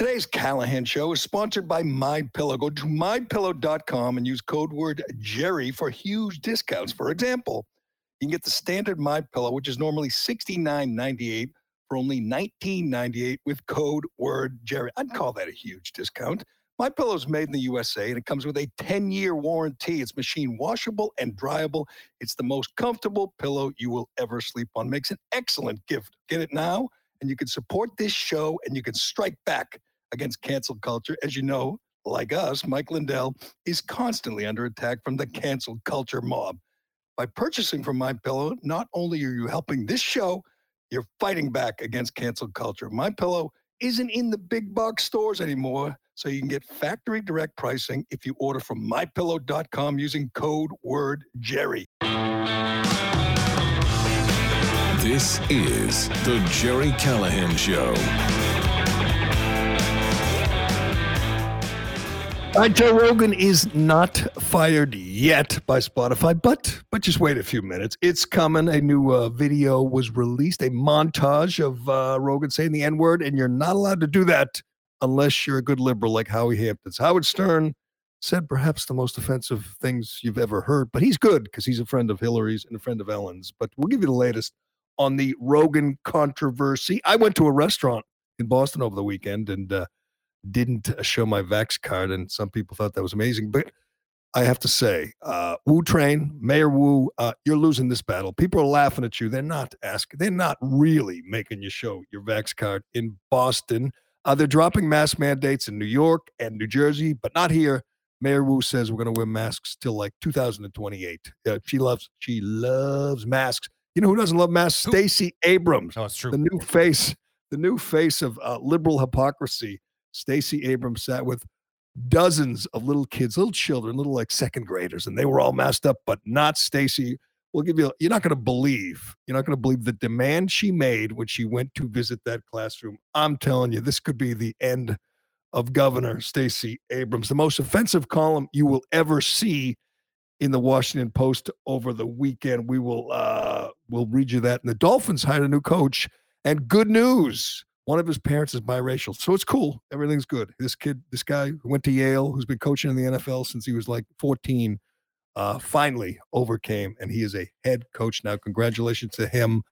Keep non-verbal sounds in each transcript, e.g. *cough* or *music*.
Today's Callahan Show is sponsored by My Pillow. Go to mypillow.com and use code word Gerry for huge discounts. For example, you can get the standard My Pillow, which is normally $69.98 for only $19.98 with code word Gerry. I'd call that a huge discount. My Pillow is made in the USA and it comes with a 10-year warranty. It's machine washable and dryable. It's the most comfortable pillow you will ever sleep on. Makes an excellent gift. Get it now and you can support this show and you can strike back against cancel culture. As you know, like us, Mike Lindell is constantly under attack from the cancel culture mob. By purchasing from My Pillow, not only are you helping this show, you're fighting back against cancel culture. My Pillow isn't in the big box stores anymore, so you can get factory direct pricing if you order from mypillow.com using code word Gerry. This is the Gerry Callahan Show. Uh, Joe Rogan is not fired yet by Spotify, but but just wait a few minutes. It's coming. A new uh, video was released, a montage of uh, Rogan saying the N word, and you're not allowed to do that unless you're a good liberal like Howie Hamptons. Howard Stern said perhaps the most offensive things you've ever heard, but he's good because he's a friend of Hillary's and a friend of Ellen's. But we'll give you the latest on the Rogan controversy. I went to a restaurant in Boston over the weekend and uh, didn't uh, show my Vax card, and some people thought that was amazing. But I have to say, uh, Wu Train, Mayor Wu, uh, you're losing this battle. People are laughing at you. They're not asking. They're not really making you show your Vax card in Boston. Uh, they're dropping mask mandates in New York and New Jersey, but not here. Mayor Wu says we're going to wear masks till like 2028. Uh, she loves she loves masks. You know who doesn't love masks? Stacey Abrams. No, it's true. The new face, the new face of uh, liberal hypocrisy. Stacey Abrams sat with dozens of little kids, little children, little like second graders, and they were all masked up, but not Stacey. We'll give you. You're not going to believe. You're not going to believe the demand she made when she went to visit that classroom. I'm telling you, this could be the end of Governor Stacey Abrams. The most offensive column you will ever see in the Washington Post over the weekend. We will uh we'll read you that. And the Dolphins hired a new coach. And good news. One of his parents is biracial. So it's cool. Everything's good. This kid, this guy who went to Yale, who's been coaching in the NFL since he was like 14, uh, finally overcame, and he is a head coach now. Congratulations to him.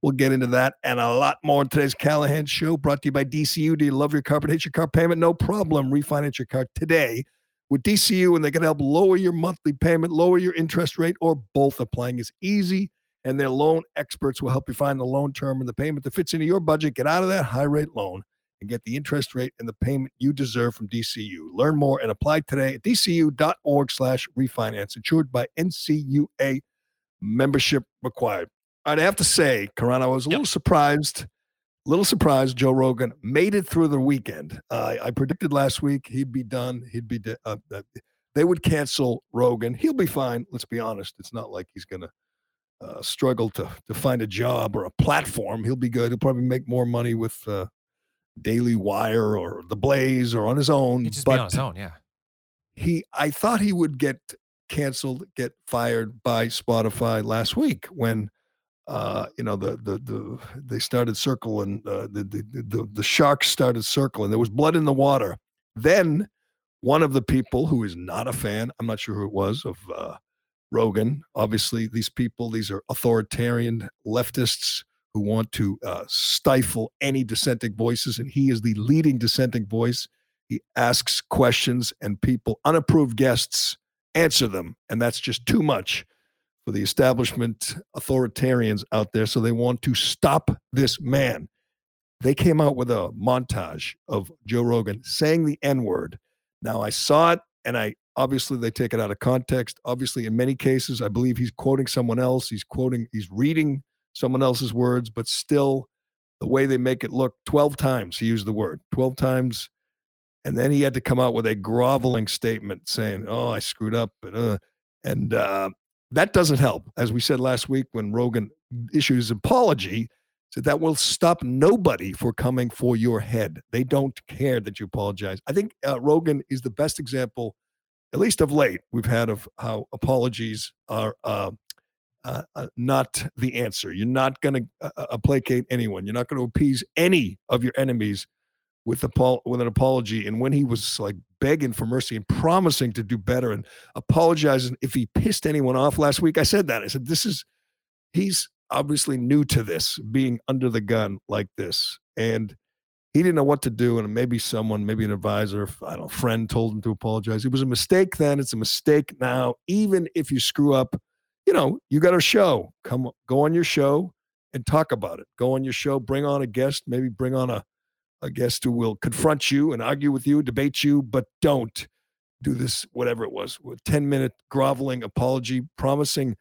We'll get into that and a lot more in today's Callahan Show, brought to you by DCU. Do you love your car but hate your car payment? No problem. Refinance your car today with DCU, and they can help lower your monthly payment, lower your interest rate, or both. Applying is easy, and their loan experts will help you find the loan term and the payment that fits into your budget. Get out of that high rate loan and get the interest rate and the payment you deserve from DCU. Learn more and apply today at dcu.org slash refinance. Insured by NCUA membership required. All right, I have to say, Karan, I was a little surprised, a little surprised Joe Rogan made it through the weekend. Uh, I predicted last week he'd be done. He'd be, de- uh, uh, they would cancel Rogan. He'll be fine. Let's be honest. It's not like he's going to uh, struggle to to find a job or a platform. He'll be good. He'll probably make more money with uh, Daily Wire or The Blaze or on his own. He'd just but be on his own, yeah. he, I thought he would get canceled, get fired by Spotify last week when. Uh, you know the the the they started circling uh, the, the the the sharks started circling. There was blood in the water. Then one of the people who is not a fan, I'm not sure who it was, of uh, Rogan. Obviously, these people, these are authoritarian leftists who want to uh, stifle any dissenting voices, and he is the leading dissenting voice. He asks questions, and people, unapproved guests, answer them, and that's just too much for the establishment authoritarians out there. So they want to stop this man. They came out with a montage of Joe Rogan saying the N word. Now I saw it, and I obviously they take it out of context. Obviously, in many cases, I believe he's quoting someone else. He's quoting, he's reading someone else's words, but still, the way they make it look 12 times he used the word 12 times and then he had to come out with a groveling statement saying oh i screwed up and, uh, and uh, that doesn't help as we said last week when rogan issued his apology said that will stop nobody for coming for your head they don't care that you apologize i think uh, rogan is the best example at least of late we've had of how apologies are uh, uh, uh, not the answer. You're not going to uh, uh, placate anyone. You're not going to appease any of your enemies with the with an apology, and when he was like begging for mercy and promising to do better and apologizing if he pissed anyone off last week, I said that. I said this is he's obviously new to this, being under the gun like this, and he didn't know what to do. And maybe someone, maybe an advisor, I don't know, friend told him to apologize. It was a mistake then. It's a mistake now. Even if you screw up, you know, you got a show. Come go on your show and talk about it. Go on your show, bring on a guest, maybe bring on a, a guest who will confront you and argue with you, debate you, but don't do this, whatever it was, with 10 minute groveling apology, promising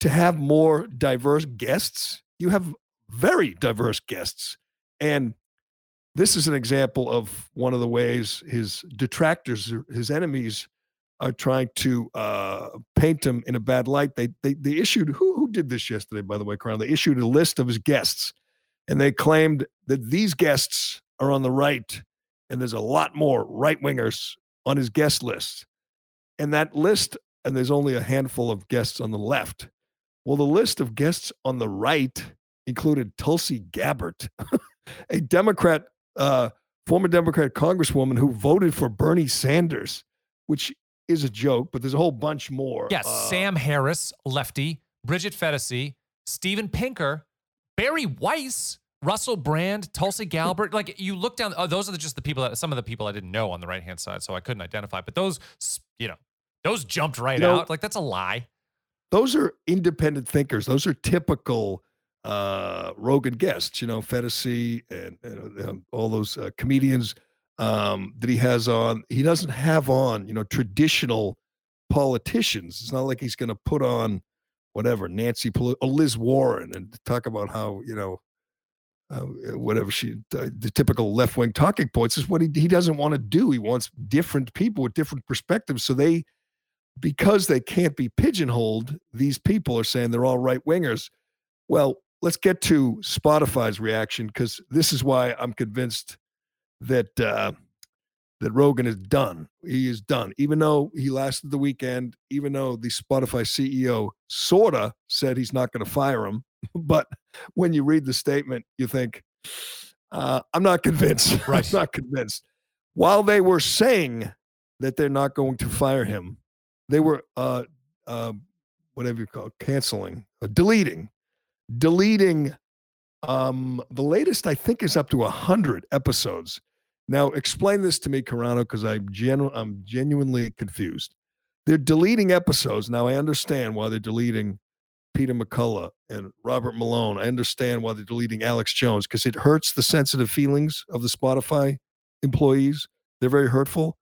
to have more diverse guests. You have very diverse guests. And this is an example of one of the ways his detractors, his enemies, are trying to uh, paint him in a bad light. They, they they issued who who did this yesterday, by the way, Crown. They issued a list of his guests, and they claimed that these guests are on the right, and there's a lot more right wingers on his guest list. And that list, and there's only a handful of guests on the left. Well, the list of guests on the right included Tulsi Gabbard, *laughs* a Democrat, uh, former Democrat congresswoman who voted for Bernie Sanders, which is a joke, but there's a whole bunch more. Yes, uh, Sam Harris, lefty, Bridget Phetasy, Steven Pinker, Bari Weiss, Russell Brand, Tulsi Gabbard. like you look down, oh, those are just the people that some of the people I didn't know on the right hand side, so I couldn't identify. But those, you know, those jumped right you know, out. Like that's a lie those are independent thinkers. Those are typical uh, Rogan guests, you know, Phetasy and, and um, all those uh, comedians um, that he has on. He doesn't have on, you know, traditional politicians. It's not like he's going to put on whatever Nancy Pelosi Liz Warren and talk about how you know uh, whatever she uh, the typical left wing talking points is what he he doesn't want to do. He wants different people with different perspectives, so they because they can't be pigeonholed, these people are saying they're all right wingers. Well, let's get to Spotify's reaction because this is why I'm convinced that uh, that Rogan is done. He is done, even though he lasted the weekend. Even though the Spotify CEO sorta said he's not going to fire him, *laughs* but when you read the statement, you think, uh, "I'm not convinced. *laughs* Right. I'm not convinced." While they were saying that they're not going to fire him, they were uh, uh, whatever you call it, canceling, uh, deleting, deleting. Um, the latest I think is up to a hundred episodes. Now, explain this to me, Carano, because I'm genu- I'm genuinely confused. They're deleting episodes. Now, I understand why they're deleting Peter McCullough and Robert Malone. I understand why they're deleting Alex Jones because it hurts the sensitive feelings of the Spotify employees. They're very hurtful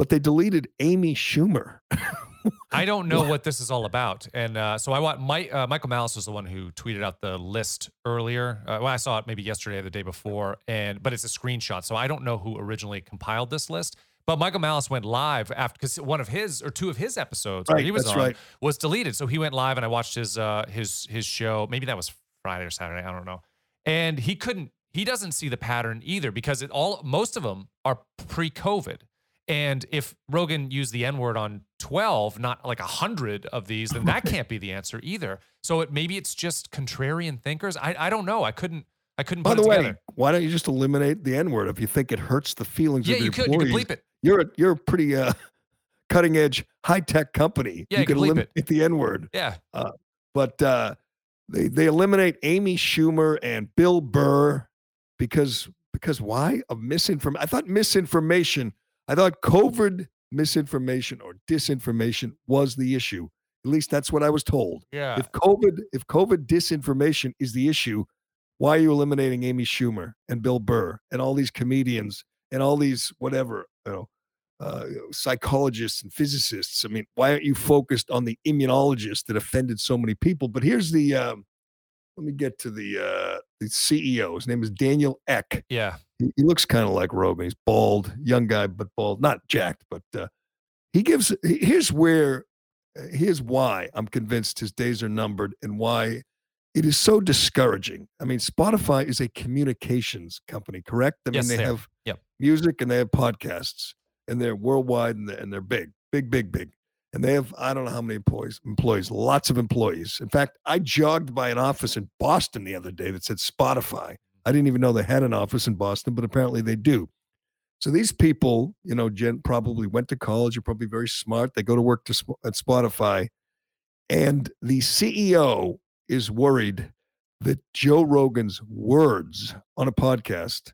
but they deleted Amy Schumer. *laughs* *laughs* I don't know what this is all about, and uh, so I want Mike, uh, Michael Malice was the one who tweeted out the list earlier. Uh, well, I saw it maybe yesterday or the day before, and but it's a screenshot, so I don't know who originally compiled this list. But Michael Malice went live after because one of his or two of his episodes right, he was on right. was deleted. So he went live, and I watched his uh, his his show. Maybe that was Friday or Saturday. I don't know. And he couldn't. He doesn't see the pattern either because it all most of them are pre-COVID. And if Rogan used the N word on 12, not like 100 of these, then that can't be the answer either. So it, maybe it's just contrarian thinkers. I, I don't know. I couldn't. I couldn't. By the way, together. why don't you just eliminate the N word if you think it hurts the feelings yeah, of your you could, employees? You could bleep it. You're a, you're a pretty uh, *laughs* cutting edge, high tech company. Yeah, you, could eliminate it. the N word. Yeah. Uh, but uh, they they eliminate Amy Schumer and Bill Burr because because why? Of misinformation. I thought misinformation I thought COVID misinformation or disinformation was the issue. At least that's what I was told. Yeah. If COVID, if COVID disinformation is the issue, why are you eliminating Amy Schumer and Bill Burr and all these comedians and all these whatever you know, uh, psychologists and physicists? I mean, why aren't you focused on the immunologists that offended so many people? But here's the um, let me get to the uh, the CEO. His name is Daniel Ek. Yeah, he, he looks kind of like Rogan. He's bald, young guy, but bald, not jacked. But uh, he gives. Here's where. Uh, here's why I'm convinced his days are numbered, and why it is so discouraging. I mean, Spotify is a communications company, correct? I yes, mean, they have yep. music and they have podcasts, and they're worldwide and they're, and they're big, big, big, big and they have I don't know how many employees, employees, lots of employees. In fact, I jogged by an office in Boston the other day that said Spotify. I didn't even know they had an office in Boston, but apparently they do. So these people, you know, Jen probably went to college. You're probably very smart. They go to work to, at Spotify, and the CEO is worried that Joe Rogan's words on a podcast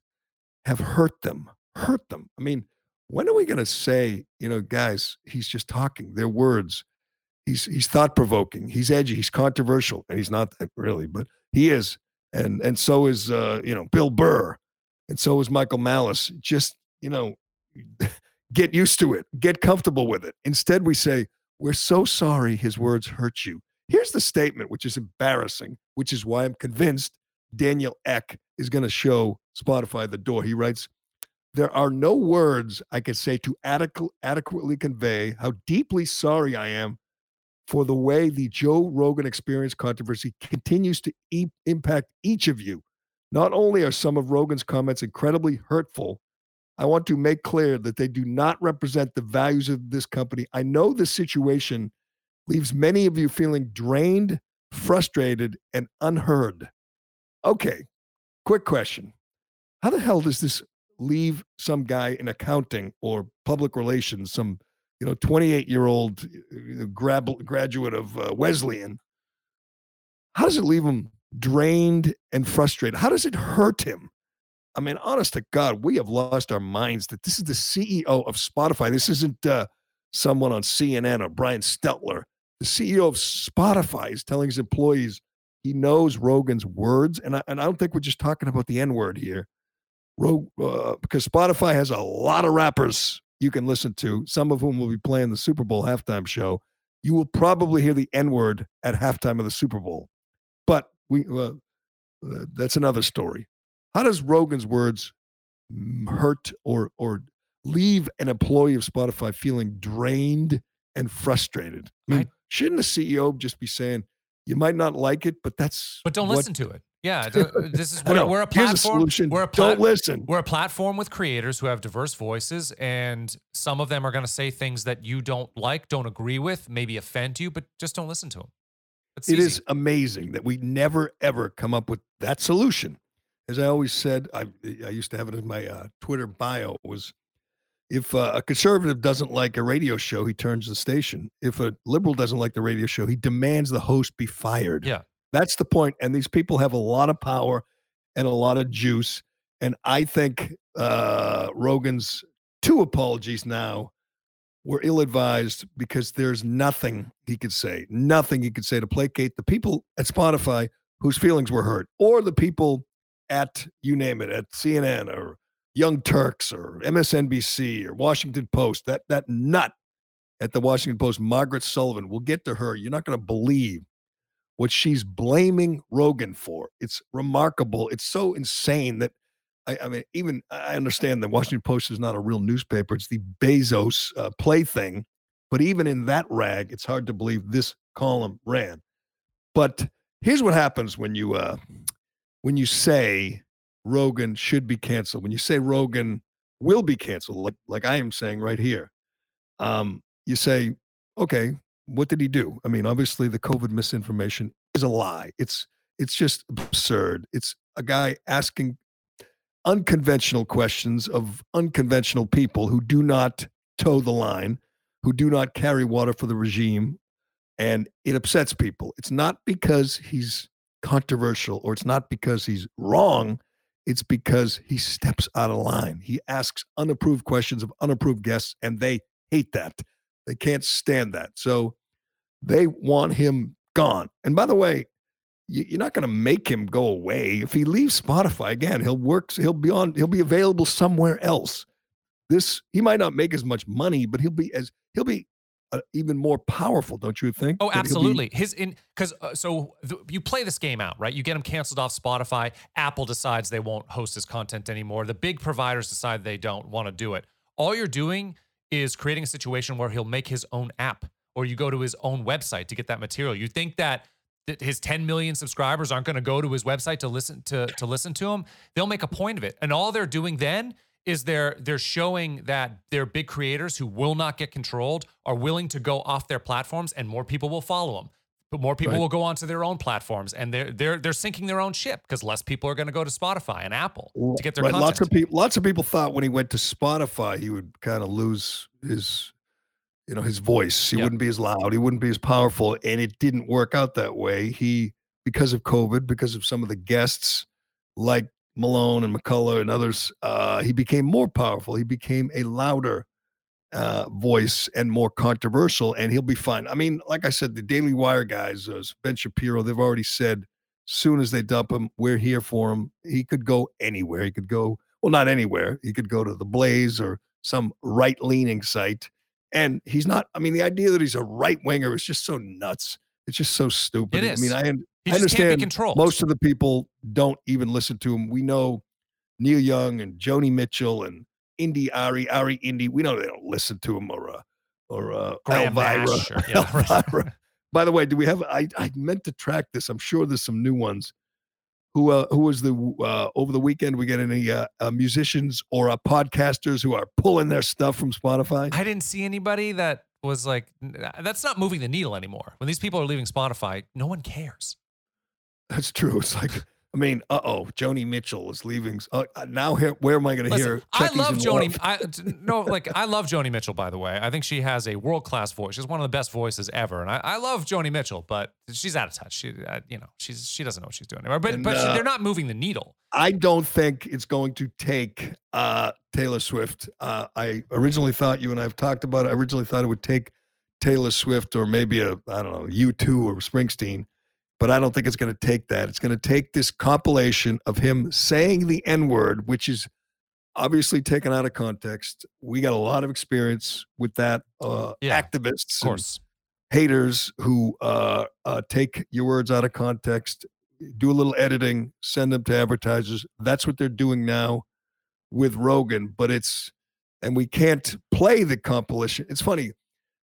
have hurt them. Hurt them. I mean, when are we going to say, you know, guys, he's just talking. Their words. He's he's thought provoking. He's edgy. He's controversial, and he's not really, but he is. And and so is uh, you know Bill Burr, and so is Michael Malice. Just you know, *laughs* get used to it. Get comfortable with it. Instead, we say, "We're so sorry. His words hurt you." Here's the statement, which is embarrassing, which is why I'm convinced Daniel Ek is going to show Spotify the door. He writes, There are no words I could say to adequ- adequately convey how deeply sorry I am for the way the Joe Rogan experience controversy continues to e- impact each of you. Not only are some of Rogan's comments incredibly hurtful, I want to make clear that they do not represent the values of this company. I know the situation leaves many of you feeling drained, frustrated, and unheard. Okay, quick question. How the hell does this leave some guy in accounting or public relations, some you know 28 year old uh, graduate of uh, Wesleyan? How does it leave him drained and frustrated? How does it hurt him? I mean, honest to God, we have lost our minds that this is the CEO of Spotify. This isn't uh, someone on CNN or Brian Stelter the CEO of Spotify is telling his employees he knows Rogan's words, and I, and I don't think we're just talking about the N word here. Rog, uh, because Spotify has a lot of rappers you can listen to, some of whom will be playing the Super Bowl halftime show. You will probably hear the N word at halftime of the Super Bowl, but we uh, that's another story. How does Rogan's words hurt or or leave an employee of Spotify feeling drained and frustrated? I mean, I, Shouldn't the CEO just be saying, you might not like it, but that's but don't what- listen to it. Yeah, this is *laughs* we're, we're a platform. A we're a pla- don't listen. We're a platform with creators who have diverse voices, and some of them are going to say things that you don't like, don't agree with, maybe offend you, but just don't listen to them. It's it is amazing that we never ever come up with that solution. As I always said, I I used to have it in my uh, Twitter bio was if uh, a conservative doesn't like a radio show, he turns the station. If a liberal doesn't like the radio show, he demands the host be fired. Yeah. That's the point. And these people have a lot of power and a lot of juice. And I think uh, Rogan's two apologies now were ill advised because there's nothing he could say, nothing he could say to placate the people at Spotify whose feelings were hurt, or the people at you name it, at CNN or Young Turks or MSNBC or Washington Post, that that nut at the Washington Post, Margaret Sullivan, we'll get to her. You're not going to believe what she's blaming Rogan for. It's remarkable. It's so insane that I, I mean, even I understand the Washington Post is not a real newspaper. It's the Bezos uh, plaything. But even in that rag, it's hard to believe this column ran. But here's what happens when you uh, when you say Rogan should be canceled. When you say Rogan will be canceled, like like I am saying right here, um, you say, okay, what did he do? I mean, obviously the COVID misinformation is a lie. It's it's just absurd. It's a guy asking unconventional questions of unconventional people who do not toe the line, who do not carry water for the regime, and it upsets people. It's not because he's controversial or it's not because he's wrong it's because he steps out of line. He asks unapproved questions of unapproved guests, and they hate that. They can't stand that. So they want him gone. And by the way, you're not going to make him go away. If he leaves Spotify again, he'll work. He'll be on. He'll be available somewhere else. This he might not make as much money, but he'll be as he'll be uh, even more powerful, don't you think? Oh, absolutely. Be- His in because uh, so th- you play this game out, right? You get him canceled off Spotify. Apple decides they won't host his content anymore. The big providers decide they don't want to do it. All you're doing is creating a situation where he'll make his own app, or you go to his own website to get that material. You think that his 10 million subscribers aren't going to go to his website to listen to to listen to him they'll make a point of it and all they're doing then is they're they're showing that their big creators who will not get controlled are willing to go off their platforms and more people will follow them. But more people Right. will go onto their own platforms, and they're they're they're sinking their own ship because less people are going to go to Spotify and Apple to get their Right, content. lots of people lots of people thought when he went to Spotify he would kind of lose his you know his voice. He Yep. wouldn't be as loud, he wouldn't be as powerful and it didn't work out that way. He because of COVID, because of some of the guests like Malone and McCullough and others, uh, he became more powerful. He became a louder uh, voice and more controversial, and he'll be fine. I mean, like I said, the Daily Wire guys, uh, Ben Shapiro, they've already said soon as they dump him, we're here for him. He could go anywhere. He could go, well, not anywhere. He could go to the Blaze or some right leaning site. And he's not, I mean, the idea that he's a right winger is just so nuts. It's just so stupid. It I mean, I, He I just can't be understand most of the people don't even listen to him. We know Neil Young and Joni Mitchell and Indy Ari, Ari Indy. We know they don't listen to him or uh, or uh, Graham Elvira. Nash or- *laughs* yeah. Elvira. By the way, do we have? I I meant to track this. I'm sure there's some new ones. Who uh, who was the uh, over the weekend? We get any uh, uh, musicians or uh, podcasters who are pulling their stuff from Spotify? I didn't see anybody that was like, that's not moving the needle anymore. When these people are leaving Spotify, no one cares. That's true. It's like I mean, uh oh, Joni Mitchell is leaving. Uh, now here, where am I going to hear? I love Joni. I no, like I love Joni Mitchell. By the way, I think she has a world class voice. She's one of the best voices ever, and I, I love Joni Mitchell. But she's out of touch. She, uh, you know, she's she doesn't know what she's doing anymore. But And, but she- uh, they're not moving the needle. I don't think it's going to take uh, Taylor Swift. Uh, I originally thought you and I have talked about it. I originally thought it would take Taylor Swift or maybe a I don't know U two or Springsteen, but I don't think it's going to take that. It's going to take this compilation of him saying the N word, which is obviously taken out of context. We got a lot of experience with that. Uh, Yeah, activists, Of course. haters who uh, uh, take your words out of context, do a little editing, send them to advertisers. That's what they're doing now with Rogan. But it's, and we can't play the compilation. It's funny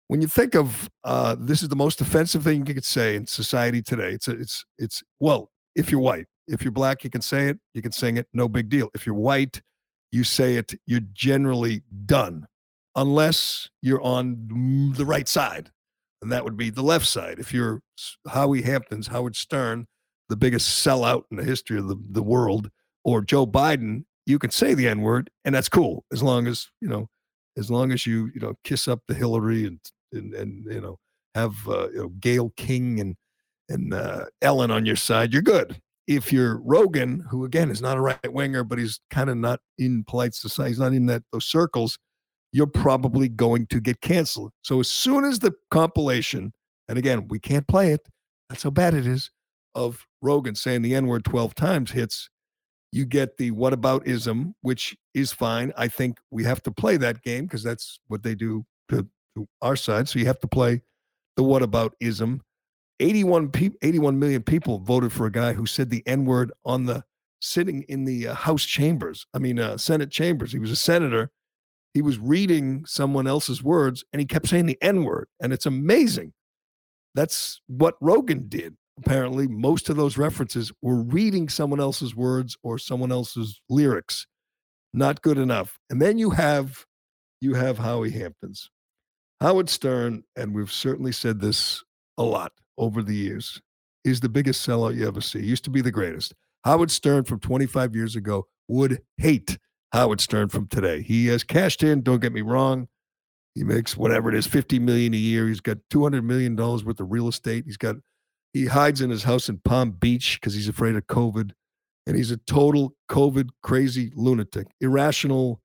when you think of uh, this is the most offensive thing you could say in society today. It's it's it's well, if you're white, if you're black, you can say it, you can sing it, no big deal. If you're white, you say it, you're generally done, unless you're on the right side and that would be the left side. If you're Howie Hampton's, Howard Stern, the biggest sellout in the history of the, the world, or Joe Biden, you can say the N word, and that's cool as long as you know, as long as you you know kiss up the Hillary and and and you know have uh, you know Gayle King and and uh, Ellen on your side, you're good. If you're Rogan, who again is not a right winger, but he's kind of not in polite society, he's not in that those circles you're probably going to get canceled. So as soon as the compilation, and again, we can't play it, that's how bad it is, of Rogan saying the N word 12 times hits, you get the what about ism, which is fine. I think we have to play that game because that's what they do to our side. So you have to play the what about ism. 81 people, 81 million people voted for a guy who said the N word on the sitting in the uh, House chambers. I mean, uh, Senate chambers. He was a senator he was reading someone else's words and he kept saying the N word. And it's amazing. That's what Rogan did. Apparently, most of those references were reading someone else's words or someone else's lyrics. Not good enough. And then you have you have Howie Hamptons. Howard Stern, and we've certainly said this a lot over the years, is the biggest sellout you ever see. Used to be the greatest. Howard Stern from 25 years ago would hate Howard Stern from today. He has cashed in, don't get me wrong. He makes whatever it is, 50 million a year. He's got 200 million dollars worth of real estate. He's got he hides in his house in Palm Beach because he's afraid of COVID. And he's a total COVID crazy lunatic, irrational,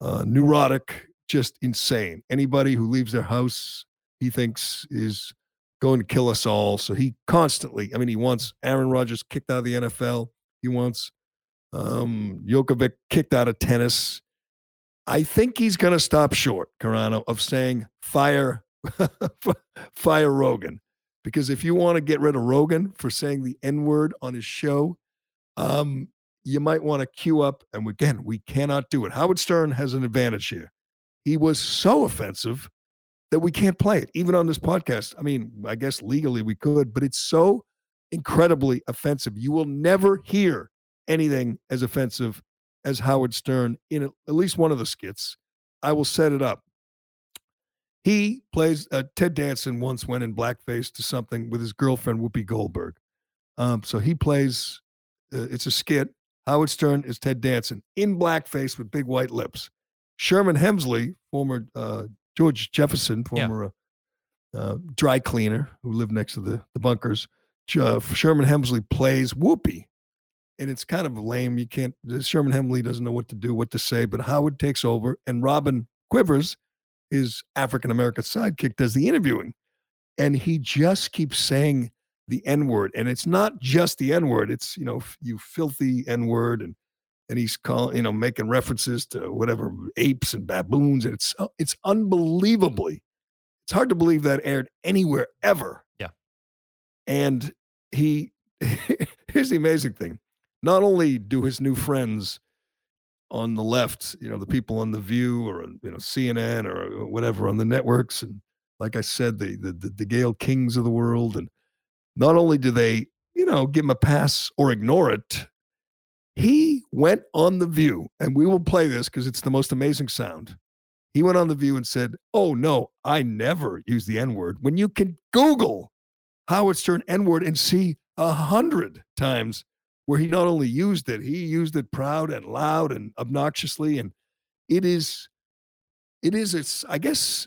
uh, neurotic, just insane. Anybody who leaves their house, he thinks is going to kill us all. So he constantly, I mean, he wants Aaron Rodgers kicked out of the NFL. He wants um, Djokovic kicked out of tennis. I think he's going to stop short, Carano, of saying fire, *laughs* fire Rogan, because if you want to get rid of Rogan for saying the N word on his show, um, you might want to queue up. And again, we cannot do it. Howard Stern has an advantage here. He was so offensive that we can't play it, even on this podcast. I mean, I guess legally we could, but it's so incredibly offensive. You will never hear anything as offensive as Howard Stern in at least one of the skits. I will set it up. He plays uh, Ted Danson once went in blackface to something with his girlfriend Whoopi Goldberg. Um, so he plays. Uh, it's a skit. Howard Stern is Ted Danson in blackface with big white lips. Sherman Hemsley, former uh, George Jefferson, former uh, uh, dry cleaner who lived next to the the bunkers. Uh, Sherman Hemsley plays Whoopi, and it's kind of lame. You can't. Sherman Hemsley doesn't know what to do, what to say, but Howard takes over, and Robin Quivers, his African American sidekick, does the interviewing, and he just keeps saying the N word, and it's not just the N word. It's you know you filthy N word, and and he's calling you know making references to whatever apes and baboons, and it's uh, it's unbelievably. It's hard to believe that aired anywhere ever. Yeah, and he *laughs* here's the amazing thing not only do his new friends on the left, you know, the people on the View or you know CNN or whatever on the networks, and like I said, the the the, the Gayle Kings of the world, and not only do they you know give him a pass or ignore it, he went on the View, and we will play this because it's the most amazing sound. He went on the View and said, "Oh no, I never use the N word." When you can Google Howard Stern N word and see a hundred times where he not only used it, he used it proud and loud and obnoxiously. And it is, it is, it's, I guess,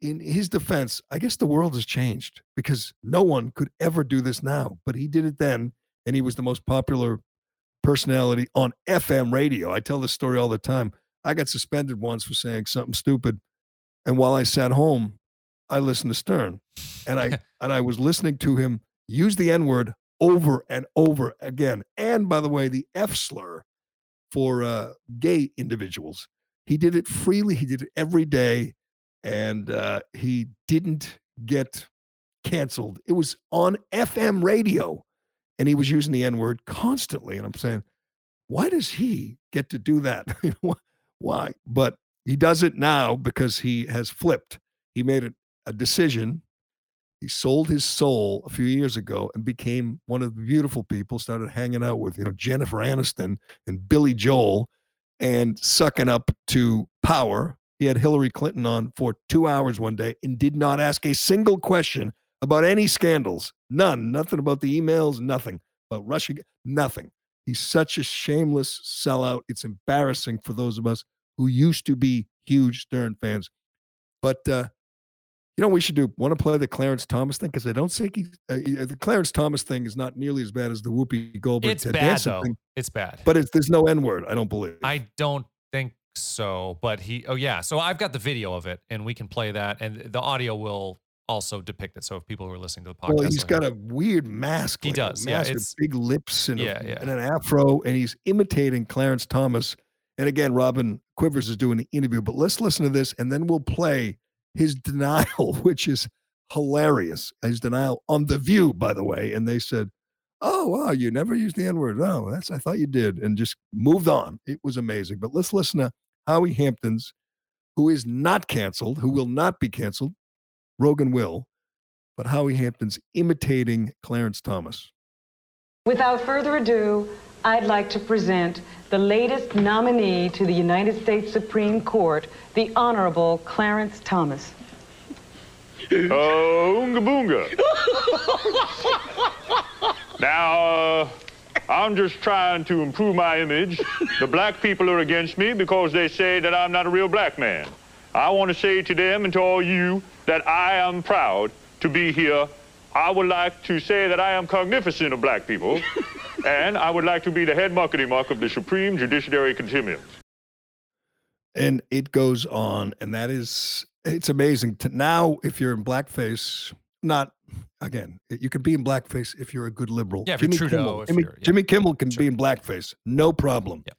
in his defense, I guess the world has changed because no one could ever do this now, but he did it then. And he was the most popular personality on FM radio. I tell this story all the time. I got suspended once for saying something stupid. And while I sat home, I listened to Stern and I *laughs* and I was listening to him use the N-word over and over again. And by the way, the F slur for uh, gay individuals, he did it freely. He did it every day, and uh, he didn't get canceled. It was on FM radio, and he was using the N word constantly. And I'm saying, why does he get to do that? *laughs* why? But he does it now because he has flipped. He made a, a decision he sold his soul a few years ago and became one of the beautiful people, started hanging out with, you know, Jennifer Aniston and Billy Joel and sucking up to power. He had Hillary Clinton on for two hours one day and did not ask a single question about any scandals. None. Nothing about the emails, nothing. About Russia, nothing. He's such a shameless sellout. It's embarrassing for those of us who used to be huge Stern fans. But uh, you know, we should do want to play the Clarence Thomas thing because I don't think he, uh, the Clarence Thomas thing is not nearly as bad as the Whoopi Goldberg. It's bad though. Thing. It's bad, but it's, there's no N word. I don't believe. I don't think so. But he, oh yeah. So I've got the video of it, and we can play that, and the audio will also depict it. So if people who are listening to the podcast, well, he's got a weird mask. He like does. Mask yeah, with big lips and, yeah, a, yeah. and an afro, and he's imitating Clarence Thomas. And again, Robin Quivers is doing the interview. But let's listen to this, and then we'll play his *laughs* denial, which is hilarious. His denial on The View, by the way. And they said, Oh, wow, you never used the N word. Oh, that's, I thought you did. And just moved on. It was amazing. But let's listen to Howie Hamptons, who is not canceled, who will not be canceled. Rogan will. But Howie Hampton's imitating Clarence Thomas. Without further ado, I'd like to present the latest nominee to the United States Supreme Court, the Honorable Clarence Thomas. Uh, Oonga boonga. now, uh, I'm just trying to improve my image. The black people are against me because they say that I'm not a real black man. I want to say to them and to all you that I am proud to be here. I would like to say that I am cognificent of black people, *laughs* and I would like to be the head marketing mark of the Supreme Judiciary Continuum. And it goes on, and that is it's amazing to now if you're in blackface not again you can be in blackface if you're a good liberal yeah, jimmy, Trudeau, kimmel, jimmy, yeah. jimmy kimmel can sure. be in blackface no problem yeah.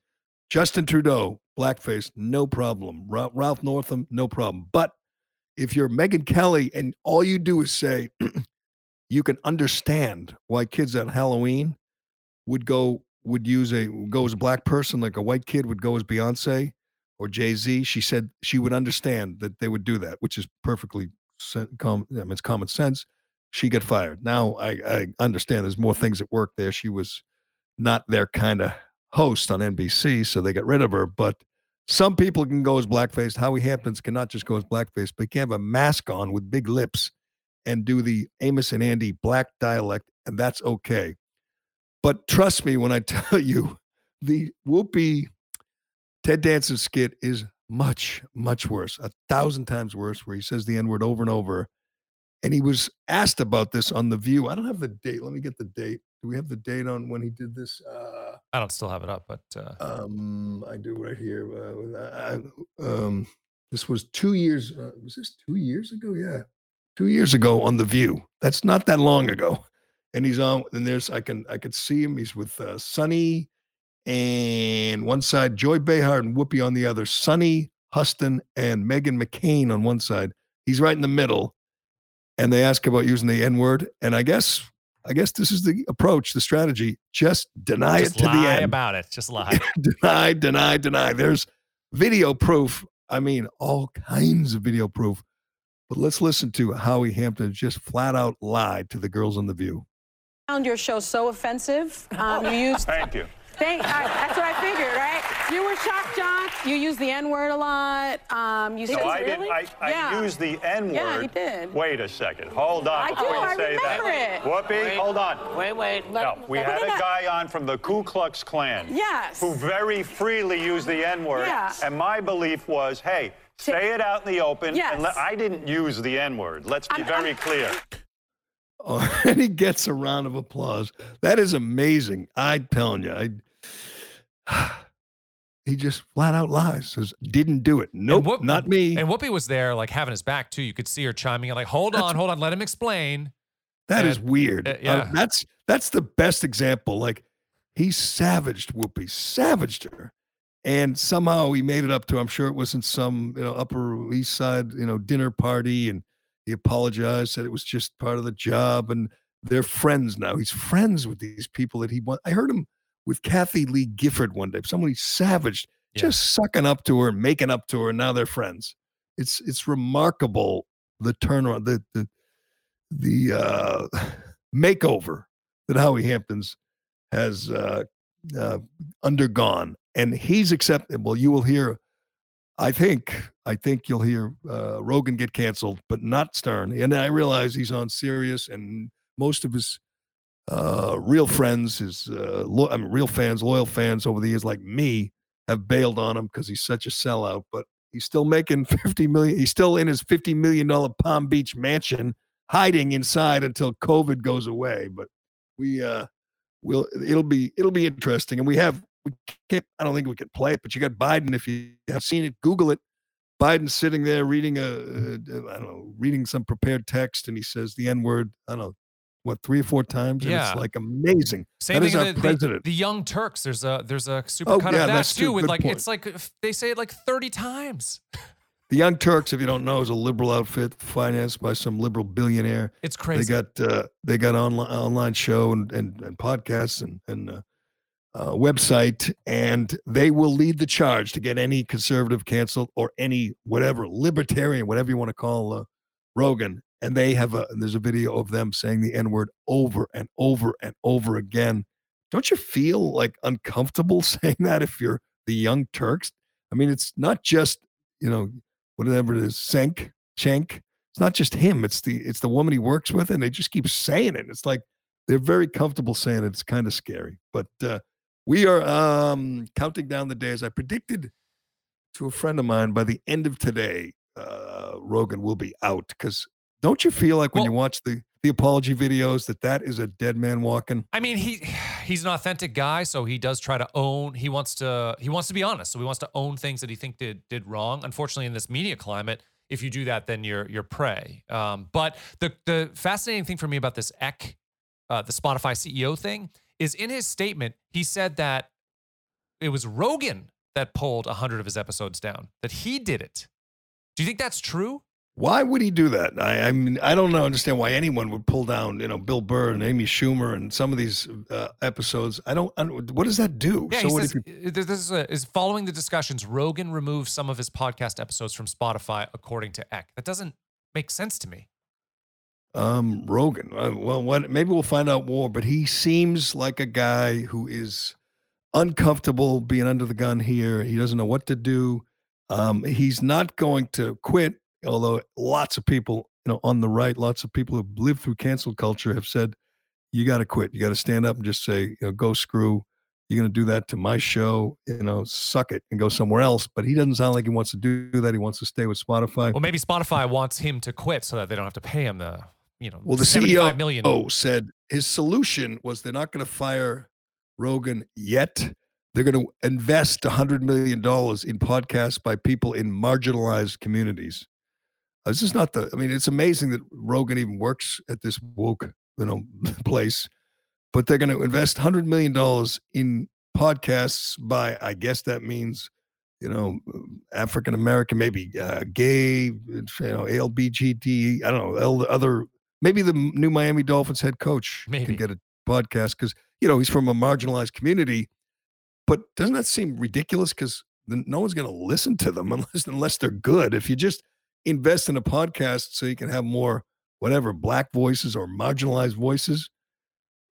justin trudeau blackface no problem ralph, ralph northam no problem but if you're megyn kelly and all you do is say *clears throat* you can understand why kids at halloween would go would use a go as a black person like a white kid would go as beyonce or Jay Z, she said she would understand that they would do that, which is perfectly com- I mean, it's common sense. She got fired. Now I, I understand there's more things at work there. She was not their kind of host on NBC, so they got rid of her. But some people can go as blackface. Howie Hamptons cannot just go as blackface, but he can have a mask on with big lips and do the Amos and Andy black dialect, and that's okay. But trust me when I *laughs* tell you, the Whoopi Ted Danson skit is much, much worse, a thousand times worse, where he says the N word over and over. And he was asked about this on The View. I don't have the date. Let me get the date. Do we have the date on when he did this? Uh, I don't still have it up, but uh, um, I do right here. Uh, I, um, this was two years. Uh, was this two years ago? Yeah, two years ago on The View. That's not that long ago. And he's on. And there's I can I could see him. He's with uh, Sunny and one side, Joy Behar and Whoopi on the other. Sunny Hostin and Meghan McCain on one side. He's right in the middle. And they ask about using the N word. And I guess I guess this is the approach, the strategy. Just deny just it to lie the end. about it. Just *laughs* lie. deny, deny, deny. There's video proof. I mean, all kinds of video proof. But let's listen to Howie Hampton just flat out lied to the girls on The View. found your show so offensive. Um, you used. *laughs* Thank you. Thank, I, that's what I figured, right? You were shocked, John. You used the N word a lot. Um, you So said I did. really? I, I yeah. used the N word. Yeah, you did. Wait a second. Hold on I do, before you I say that. remember it. Whoopi, hold on. Wait, wait. No, we But had then a I- guy on from the Ku Klux Klan. Yes. Who very freely used the N word. Yeah. And my belief was, hey, say it out in the open. Yes. And let, I didn't use the N word. Let's be I'm- very I'm- clear. Oh, *laughs* and he gets a round of applause. That is amazing. I'm telling you, I, *sighs* he just flat out lies. Says didn't do it. Nope, Whoop- not me. And Whoopi was there, like having his back too. You could see her chiming in, like, "Hold That's- on, hold on, let him explain." That is and- weird. uh, Uh, yeah. that's that's the best example. Like he savaged Whoopi, savaged her, and somehow he made it up to. I'm sure it was in some you know Upper East Side you know dinner party, and he apologized, said it was just part of the job, and they're friends now. He's friends with these people that he. I heard him with Kathie Lee Gifford one day. Someone he savaged, Yeah. just sucking up to her, making up to her, and now they're friends. It's it's remarkable the turnaround, the the the uh, *sighs* makeover that Howie Hamptons has uh, uh, undergone, and he's accepted. Well, you will hear. I think I think you'll hear uh, Rogan get canceled, but not Stern. And I realize he's on Sirius, and most of his uh, real friends, his uh, lo- I mean, real fans, loyal fans over the years, like me, have bailed on him because he's such a sellout. But he's still making *laughs* fifty million. He's still in his fifty million dollar Palm Beach mansion, hiding inside until COVID goes away. But we uh, will. It'll be it'll be interesting, and we have. We can't. I don't think we can play it, but you got Biden. If you have seen it, Google it. Biden sitting there reading a, a I don't know, reading some prepared text, and he says the N word. I don't know what three or four times. And Yeah. it's like amazing. Same That thing is our the, the, president. the Young Turks. There's a there's a super Oh, yeah, of that too. With like point. it's like they say it like 30 times. *laughs* The Young Turks, if you don't know, is a liberal outfit financed by some liberal billionaire. It's crazy. They got uh, they got online online show and and, and podcasts and and uh, uh, website, and they will lead the charge to get any conservative canceled or any whatever libertarian, whatever you want to call uh, Rogan. And they have a there's a video of them saying the N word over and over and over again. Don't you feel like uncomfortable *laughs* saying that if you're the Young Turks? I mean, it's not just you know whatever it is, Cenk, Schenk. It's not just him. It's the it's the woman he works with, and they just keep saying it. It's like they're very comfortable saying it. It's kind of scary. But uh, we are um, counting down the days. I predicted to a friend of mine by the end of today, uh, Rogan will be out. Because don't you feel like when Well- you watch the the apology videos that that is a dead man walking? I mean, he he's an authentic guy, so he does try to own. He wants to he wants to be honest, so he wants to own things that he think did did wrong. Unfortunately, in this media climate, if you do that, then you're you're prey. Um, but the the fascinating thing for me about this Ek, uh, the Spotify CEO thing, is in his statement he said that it was Rogan that pulled hundred of his episodes down, that he did it. Do you think that's true? Why would he do that? I, I mean, I don't know, understand why anyone would pull down, you know, Bill Burr and Amy Schumer and some of these uh, episodes. I don't. I don't- What does that do? Yeah, so what says, you, uh, this is, a, is following the discussions. Rogan removed some of his podcast episodes from Spotify, according to Ek. That doesn't make sense to me. Um, Rogan. Uh, well, what? Maybe we'll find out more. But he seems like a guy who is uncomfortable being under the gun here. He doesn't know what to do. Um, he's not going to quit, although lots of people, you know, on the right, lots of people who've lived through cancel culture have said, you got to quit. You got to stand up and just say, you know, go screw. You're going to do that to my show, you know, suck it and go somewhere else. But he doesn't sound like he wants to do that. He wants to stay with Spotify. Well, maybe Spotify wants him to quit so that they don't have to pay him the, you know, Well, the CEO million. said his solution was they're not going to fire Rogan yet. They're going to invest $100 million in podcasts by people in marginalized communities. Uh, This is not the, I mean, it's amazing that Rogan even works at this woke, you know, *laughs* place, but they're going to invest $100 million in podcasts by, I guess that means, you know, African American, maybe uh, gay, you know, LBGT, I don't know, other maybe the new Miami Dolphins head coach Maybe. can get a podcast because you know he's from a marginalized community. But doesn't that seem ridiculous? Because no one's going to listen to them *laughs* unless unless they're good. If you just invest in a podcast so you can have more whatever black voices or marginalized voices,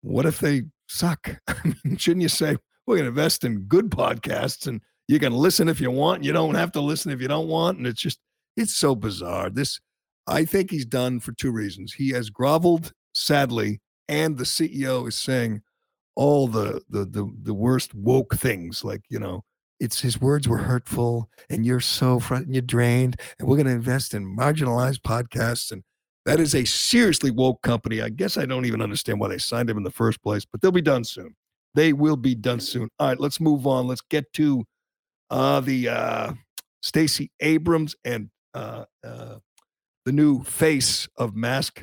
what if they suck? *laughs* I mean, shouldn't you say we're going to invest in good podcasts and you can listen if you want, you don't have to listen if you don't want, and it's just it's so bizarre. This I think he's done for two reasons. He has groveled sadly, and the CEO is saying all the the the, the worst woke things, like you know, it's his words were hurtful, and you're so front and you're drained, and we're going to invest in marginalized podcasts, and that is a seriously woke company. I guess I don't even understand why they signed him in the first place, but they'll be done soon. They will be done soon. All right, let's move on. Let's get to uh the uh Stacey Abrams and uh uh the new face of mask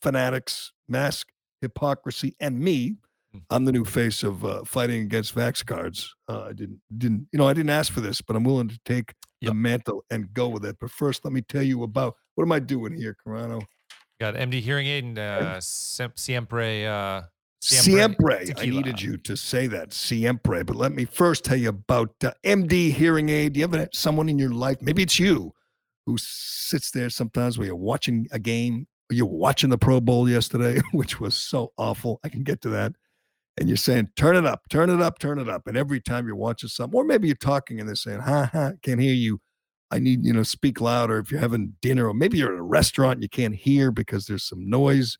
fanatics, mask hypocrisy, and me. Hmm. I'm the new face of uh, fighting against vax cards. Uh, I didn't didn't you know I didn't ask for this, but I'm willing to take the mantle and go with it. But first, let me tell you about what am I doing here, Carano? Got MD hearing aid and uh, Sem- Siempre. Uh, Siempre. I tequila. needed you to say that, siempre. But let me first tell you about uh, MD Hearing Aid. Do you ever have someone in your life, maybe it's you, who sits there sometimes where you're watching a game, you're watching the Pro Bowl yesterday, *laughs* which was so awful. I can get to that. And you're saying, turn it up, turn it up, turn it up. And every time you're watching something, or maybe you're talking and they're saying, ha ha, can't hear you. I need, you know, speak louder if you're having dinner, or maybe you're at a restaurant and you can't hear because there's some noise.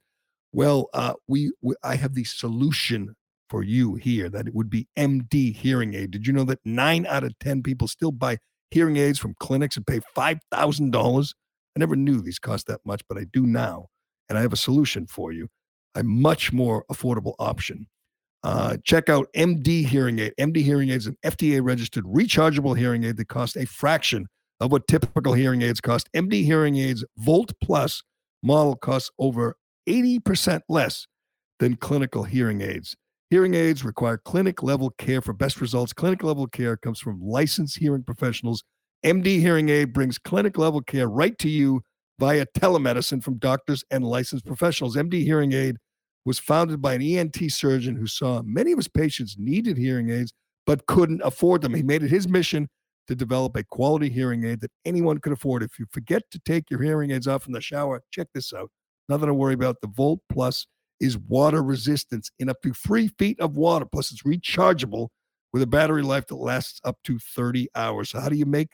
Well, uh, we, we I have the solution for you here that it would be MD hearing aid. Did you know that nine out of ten people still buy hearing aids from clinics and pay five thousand dollars? I never knew these cost that much, but I do now, and I have a solution for you, a much more affordable option. Uh, check out MD Hearing Aid. MD Hearing Aid is an FDA registered rechargeable hearing aid that costs a fraction of what typical hearing aids cost. MD Hearing Aid's Volt Plus model costs over 80% less than clinical hearing aids. Hearing aids require clinic level care for best results. Clinic level care comes from licensed hearing professionals. MD Hearing Aid brings clinic level care right to you via telemedicine from doctors and licensed professionals. MD Hearing Aid was founded by an ENT surgeon who saw many of his patients needed hearing aids but couldn't afford them. He made it his mission to develop a quality hearing aid that anyone could afford. If you forget to take your hearing aids off in the shower, check this out. Nothing to worry about. The Volt Plus is water resistance in up to three feet of water. Plus, it's rechargeable with a battery life that lasts up to 30 hours. So, how do you make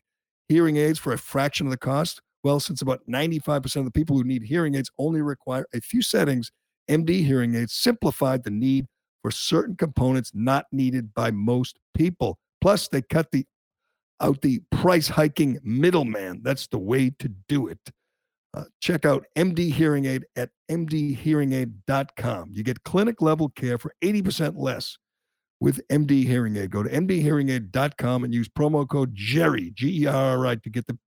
hearing aids for a fraction of the cost? Well, since about 95% of the people who need hearing aids only require a few settings, MD hearing aids simplified the need for certain components not needed by most people. Plus, they cut the out the price hiking middleman. That's the way to do it. Uh, check out MD Hearing Aid at mdhearingaid.com. You get clinic level care for 80% less with MD Hearing Aid. Go to mdhearingaid.com and use promo code Gerry G E R R I to get the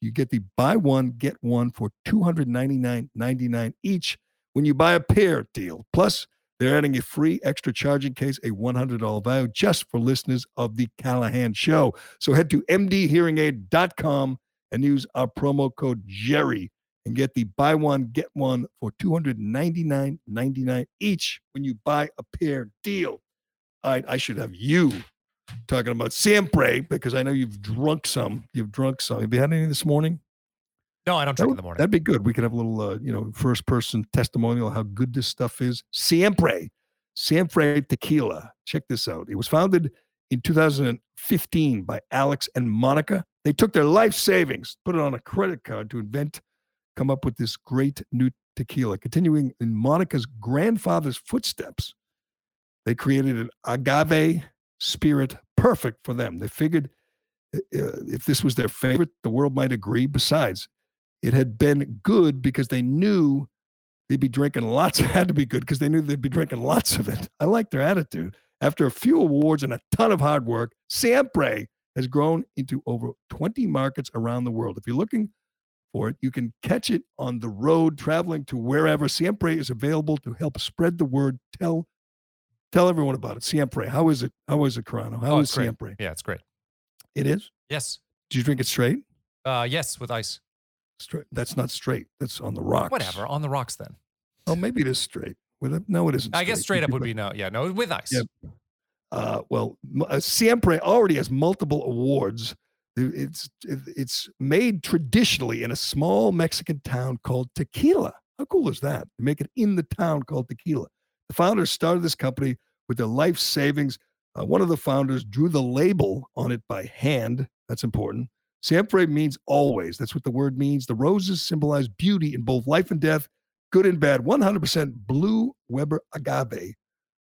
you get the buy one get one for $299.99 each when you buy a pair deal. Plus, they're adding a free extra charging case, a $100 value just for listeners of the Callahan Show. So head to mdhearingaid.com and use our promo code Gerry and get the buy one get one for $299.99 each when you buy a pair deal. Right, I should have you talking about Siempre because I know you've drunk some. You've drunk some. Have you had any this morning? No, I don't drink in the morning. That'd be good. We could have a little, uh, you know, first person testimonial how good this stuff is. Siempre, Siempre Tequila. Check this out. It was founded in 2015 by Alex and Monica. They took their life savings, put it on a credit card to invent, come up with this great new tequila. Continuing in Monica's grandfather's footsteps, they created an agave spirit perfect for them. They figured uh, if this was their favorite, the world might agree. Besides, it had been good because they knew they'd be drinking lots. It *laughs* had to be good because they knew they'd be drinking lots of it. I like their attitude. After a few awards and a ton of hard work, Siempre has grown into over 20 markets around the world. If you're looking for it, you can catch it on the road, traveling to wherever. Siempre is available to help spread the word. Tell tell everyone about it. Siempre. How is it? How is it, Carano? How Oh, is. Siempre? Yeah, it's great. It is. Yes. Do you drink it straight? Uh, yes, with ice. Straight. That's not straight. That's on the rocks. Whatever. On the rocks then. Oh, maybe it is straight. With? No, it isn't. I guess straight up would be no. Yeah, no, with ice. Yeah. uh, well, uh, Siempre already has multiple awards. It's it's made traditionally in a small Mexican town called Tequila. How cool is that? They make it in the town called Tequila. The founders started this company with their life savings. Uh, one of the founders drew the label on it by hand. That's important. Siempre means always. That's what the word means. The roses symbolize beauty in both life and death, good and bad. 100% blue Weber agave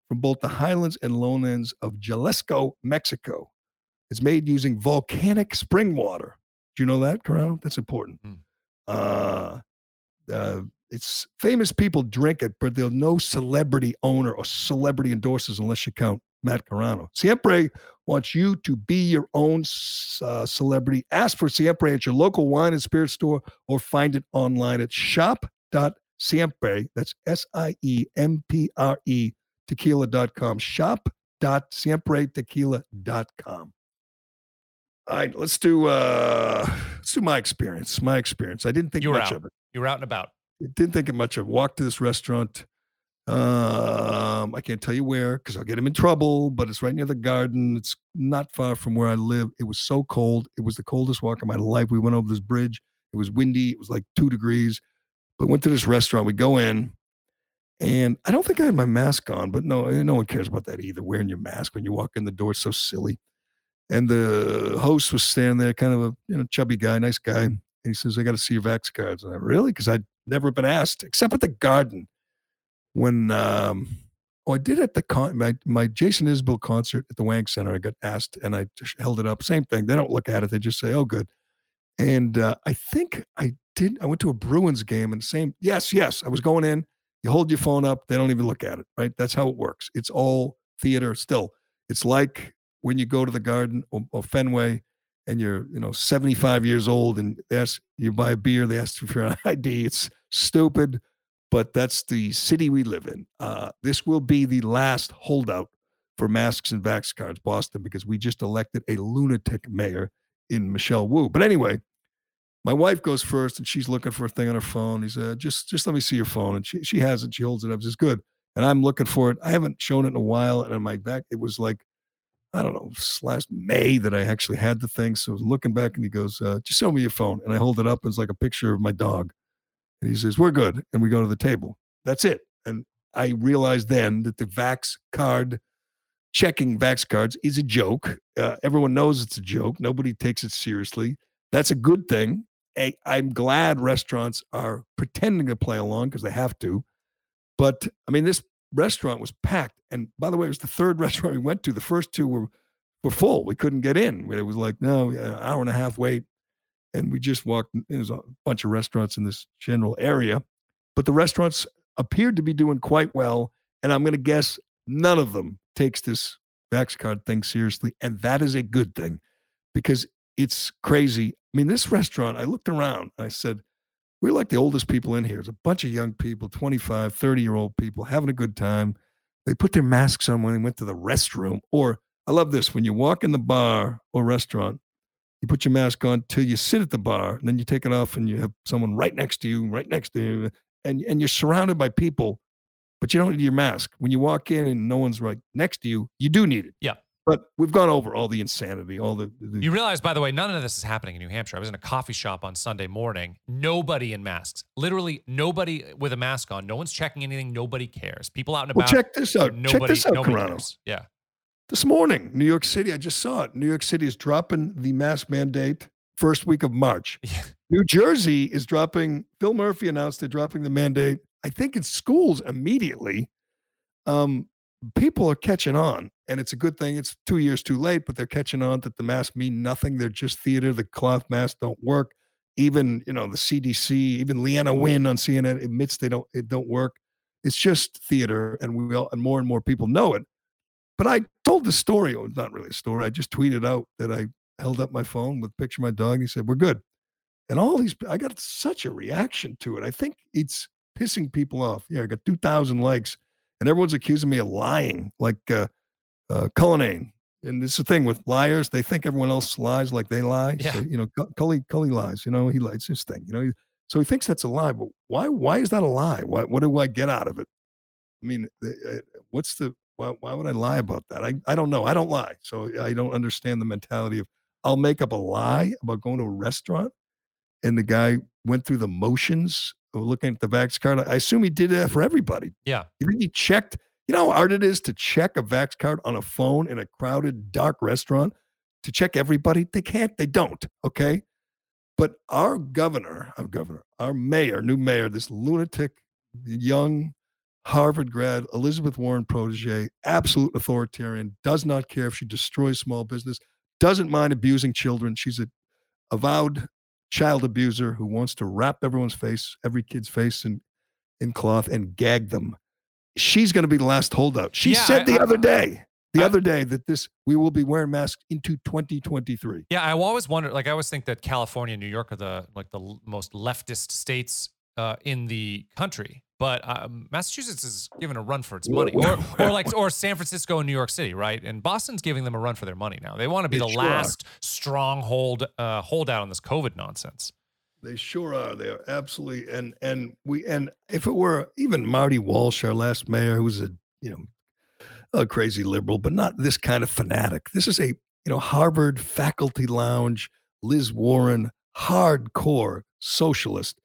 from both the highlands and lowlands of Jalisco, Mexico. It's made using volcanic spring water. Do you know that, Corrado? That's important. Hmm. Uh, uh, it's famous people drink it, but there's no celebrity owner or celebrity endorsers unless you count Matt Carano. Siempre wants you to be your own uh, celebrity. Ask for Siempre at your local wine and spirit store or find it online at shop.siempre. That's S I E M P R E tequila.com. Shop.siempretequila.com. All right, let's do uh let's do my experience. My experience. I didn't think You were much out. of it. You were out and about. Didn't think of much of it. Walked to this restaurant. Um, I can't tell you where because I'll get him in trouble, but it's right near the garden. It's not far from where I live. It was so cold. It was the coldest walk of my life. We went over this bridge. It was windy. It was like two degrees. But went to this restaurant. We go in, and I don't think I had my mask on, but no, no one cares about that either. Wearing your mask when you walk in the door is so silly. And the host was standing there, kind of a you know chubby guy, nice guy. And he says, "I got to see your vax cards." And I really, because I'd never been asked, except at the garden when um, oh, I did at the con my, my Jason Isbell concert at the Wang Center. I got asked, and I just held it up. Same thing. They don't look at it; they just say, "Oh, good." And uh, I think I did. I went to a Bruins game, and the same. Yes, yes. I was going in. You hold your phone up; they don't even look at it. Right? That's how it works. It's all theater. Still, it's like when you go to the Garden or, or Fenway, and you're you know 75 years old, and they ask you buy a beer. They ask you for an *laughs* ID. It's stupid but that's the city we live in. Uh, this will be the last holdout for masks and vax cards, Boston, because we just elected a lunatic mayor in Michelle Wu. But anyway, my wife goes first, and she's looking for a thing on her phone. He said, "Just, just let me see your phone." And she she has it. She holds it up. Says, "Good." And I'm looking for it. I haven't shown it in a while, and on my back, it was like. I don't know, last May that I actually had the thing. So I was looking back and he goes, uh, just show me your phone. And I hold it up. It's like a picture of my dog. And he says, We're good. And we go to the table. That's it. And I realized then that the Vax card, checking Vax cards is a joke. Uh, everyone knows it's a joke. Nobody takes it seriously. That's a good thing. I, I'm glad restaurants are pretending to play along because they have to. But I mean, this restaurant was packed. And by the way, it was the third *laughs* restaurant we went to. The first two were were full. We couldn't get in. It was like, no, an hour and a half wait and we just walked. There's a bunch of restaurants in this general area, but the restaurants appeared to be doing quite well. And I'm going to guess none of them takes this Vax card thing seriously, and that is a good thing because it's crazy. I mean, this restaurant. I looked around. I said, "We're like the oldest people in here. There's a bunch of young people, 25, 30 year old people having a good time. They put their masks on when they went to the restroom. Or I love this when you walk in the bar or restaurant you put your mask on till you sit at the bar, and then you take it off, and you have someone right next to you, right next to you, and and you're surrounded by people, but you don't need your mask. When you walk in and no one's right next to you, you do need it. Yeah. But we've gone over all the insanity, all the, the You realize, by the way, none of this is happening in New Hampshire. I was in a coffee shop on Sunday morning. Nobody in masks. Literally nobody with a mask on. No one's checking anything. Nobody cares. People out and well, about. check this out. Nobody. check this out, nobody Carano. cares. Yeah. This morning, New York City, I just saw it. New York City is dropping the mask mandate first week of March. *laughs* New Jersey is dropping, Phil Murphy announced they're dropping the mandate, I think in schools immediately. Um, people are catching on, and it's a good thing. It's two years too late, but they're catching on that the masks mean nothing. They're just theater. The cloth masks don't work. Even, you know, the CDC, even Leana Wen on CNN admits they don't, it don't work. It's just theater, and we all, and more and more people know it. But I told the story. Was not really a story. I just tweeted out that I held up my phone with picture of my dog. And he said, "We're good." And all these, I got such a reaction to it. I think it's pissing people off. Yeah, I got two thousand likes, and everyone's accusing me of lying, like uh, uh, Cullinane. And this is the thing with liars; they think everyone else lies like they lie. Yeah. So, you know, Cu- Cully, Cully lies. You know, he lies. His thing. You know, he- so he thinks that's a lie. But why? Why is that a lie? What? What do I get out of it? I mean, uh, what's the? Why, why would I lie about that? I, I don't know. I don't lie, so I don't understand the mentality of I'll make up a lie about going to a restaurant, and the guy went through the motions looking at the Vax card. I assume he did that for everybody. Yeah. You think he checked? You know how hard it is to check a Vax card on a phone in a crowded, dark restaurant? To check everybody? They can't. They don't. Okay. But our governor, our governor, our mayor, new mayor, this lunatic, young Harvard grad, Elizabeth Warren protege, absolute authoritarian, does not care if she destroys small business, doesn't mind abusing children. She's a avowed child abuser who wants to wrap everyone's face, every kid's face in, in cloth and gag them. She's going to be the last holdout. She Yeah, said the I- other day, the I- other day that this we will be wearing masks into 2023. Yeah, I always wonder. Like, I always think that California and New York are the like the most leftist states uh, in the country, but um, Massachusetts is given a run for its money, or, or like or San Francisco and New York City, right? And Boston's giving them a run for their money now. They want to be They the sure are. last stronghold uh, holdout on this COVID nonsense. They sure are. They are absolutely and and we and if it were even Marty Walsh, our last mayor, who was a you know a crazy liberal, but not this kind of fanatic. This is a you know Harvard faculty lounge, Liz Warren, hardcore socialist.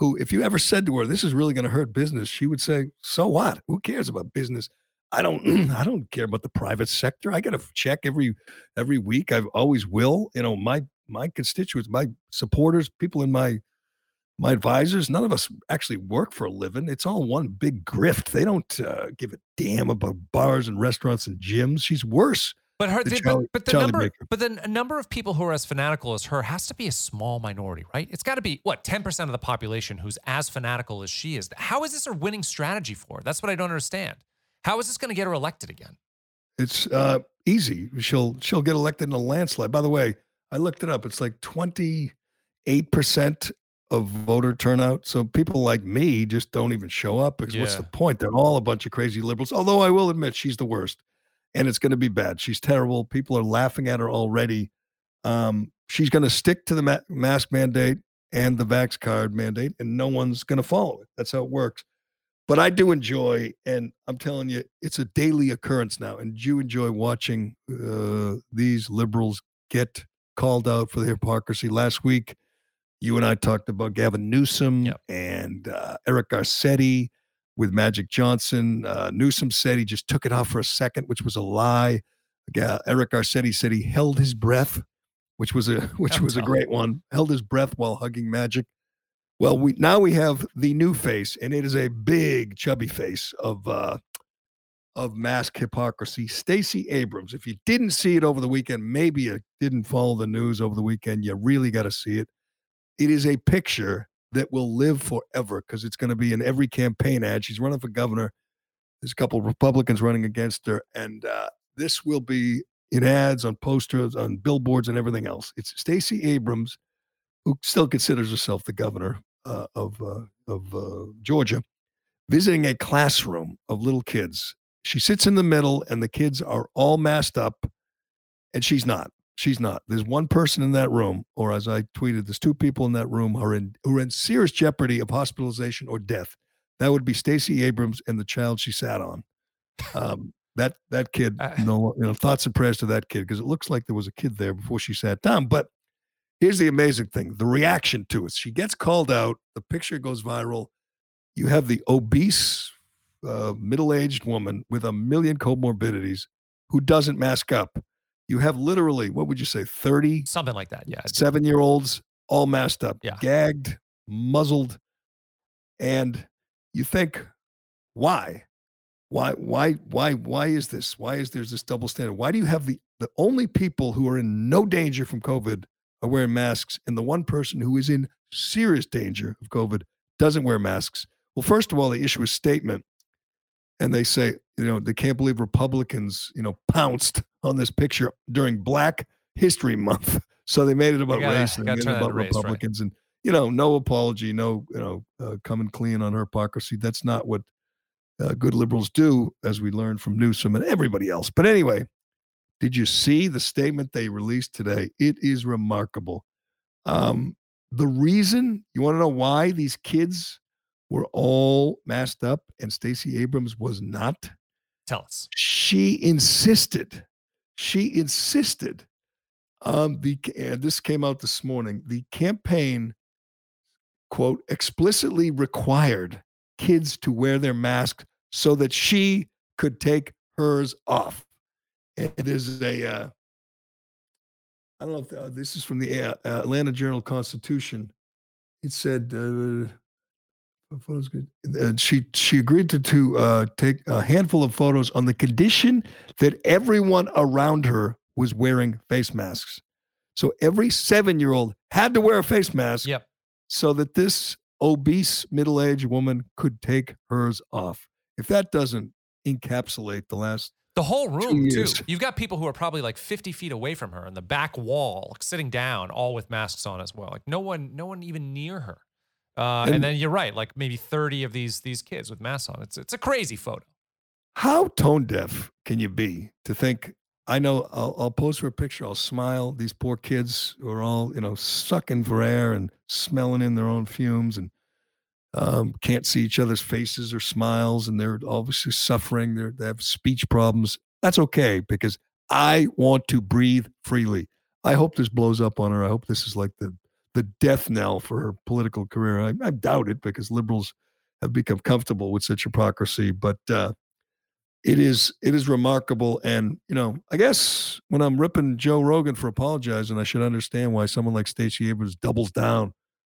Who, if you ever said to her, "This is really going to hurt business," she would say, "So what? Who cares about business? I don't. *clears throat* I don't care about the private sector. I got to check every every week. I always will. You know, my my constituents, my supporters, people in my my advisors, none of us actually work for a living. It's all one big grift. They don't uh, give a damn about bars and restaurants and gyms. She's worse. But her, The the, Charlie- but, but the Charlie number, Baker. but then a number of people who are as fanatical as her has to be a small minority, right? It's got to be what ten percent of the population who's as fanatical as she is. How is this a winning strategy for her? That's what I don't understand. How is this going to get her elected again? It's uh, easy. She'll she'll get elected in a landslide. By the way, I looked it up. It's like twenty eight percent of voter turnout. So people like me just don't even show up because what's the point? They're all a bunch of crazy liberals. Although I will admit she's the worst, and it's going to be bad. She's terrible. People are laughing at her already. Um, she's going to stick to the ma- mask mandate and the vax card mandate, and no one's going to follow it. That's how it works. But I do enjoy, and I'm telling you, it's a daily occurrence now. And you enjoy watching uh, these liberals get called out for their hypocrisy. Last week, you and I talked about Gavin Newsom Yep. and uh, Eric Garcetti with Magic Johnson. Uh, Newsom said he just took it off for a second, which was a lie. Eric Garcetti said he held his breath, which was a *laughs* which I'm was a great one. Held his breath while hugging Magic. Well, we now we have the new face, and it is a big, chubby face of uh, of mask hypocrisy. Stacey Abrams. If you didn't see it over the weekend, maybe you didn't follow the news over the weekend. You really got to see it. It is a picture that will live forever because it's going to be in every campaign ad. She's running for governor. There's a couple of Republicans running against her, and uh, this will be in ads, on posters, on billboards, and everything else. It's Stacey Abrams, who still considers herself the governor uh, of uh, of uh, Georgia, visiting a classroom of little kids. She sits in the middle, and the kids are all masked up, and she's not. She's not. There's one person in that room, or as I tweeted, there's two people in that room who are in who are in serious jeopardy of hospitalization or death. That would be Stacey Abrams and the child she sat on. Um, that that kid, Uh, no, you know, thoughts and prayers to that kid because it looks like there was a kid there before she sat down. But here's the amazing thing: the reaction to it. She gets called out. The picture goes viral. You have the obese, uh, middle-aged woman with a million comorbidities who doesn't mask up. You have literally, what would you say, 30 Something like that. Yeah. seven year olds all masked up, Yeah. gagged, muzzled. And you think, why? Why, why, why, why is this? Why is there's this double standard? Why do you have the the only people who are in no danger from COVID are wearing masks, and the one person who is in serious danger of COVID doesn't wear masks? Well, first of all, they issue a statement and they say, you know, they can't believe Republicans, you know, pounced on this picture during Black History Month. *laughs* So they made it about gotta- race and made it about race, right. Republicans. And, you know, no apology, no, you know, uh, coming clean on her hypocrisy. That's not what uh, good liberals do, as we learned from Newsom and everybody else. But anyway, did you see the statement they released today? It is remarkable. Um, the reason you want to know why these kids were all masked up and Stacey Abrams was not? Tell us. She insisted. She insisted. Um, the and this came out this morning. The campaign, quote, explicitly required kids to wear their masks so that she could take hers off. It is a, uh, I don't know if uh, this is from the uh, Atlanta Journal Constitution. It said, uh, photos good. Uh, she she agreed to to uh, take a handful of photos on the condition that everyone around her was wearing face masks. So every seven year old had to wear a face mask Yep. so that this obese middle aged woman could take hers off. If that doesn't encapsulate the last The whole room, too. You've got people who are probably like 50 feet away from her in the back wall, like, sitting down, all with masks on as well. Like no one, no one even near her. Uh, and, And- then you're right, like maybe 30 of these these kids with masks on. It's it's a crazy photo. How tone deaf can you be to think? I know I'll, I'll pose for a picture. I'll smile. These poor kids who are all you know sucking for air and smelling in their own fumes and um, can't see each other's faces or smiles, and they're obviously suffering. They're, they have speech problems. That's okay because I want to breathe freely. I hope this blows up on her. I hope this is like the the death knell for her political career. I, I doubt it because liberals have become comfortable with such hypocrisy, but. Uh, it is it is remarkable and you know i guess when i'm ripping joe rogan for apologizing i should understand why someone like stacey abrams doubles down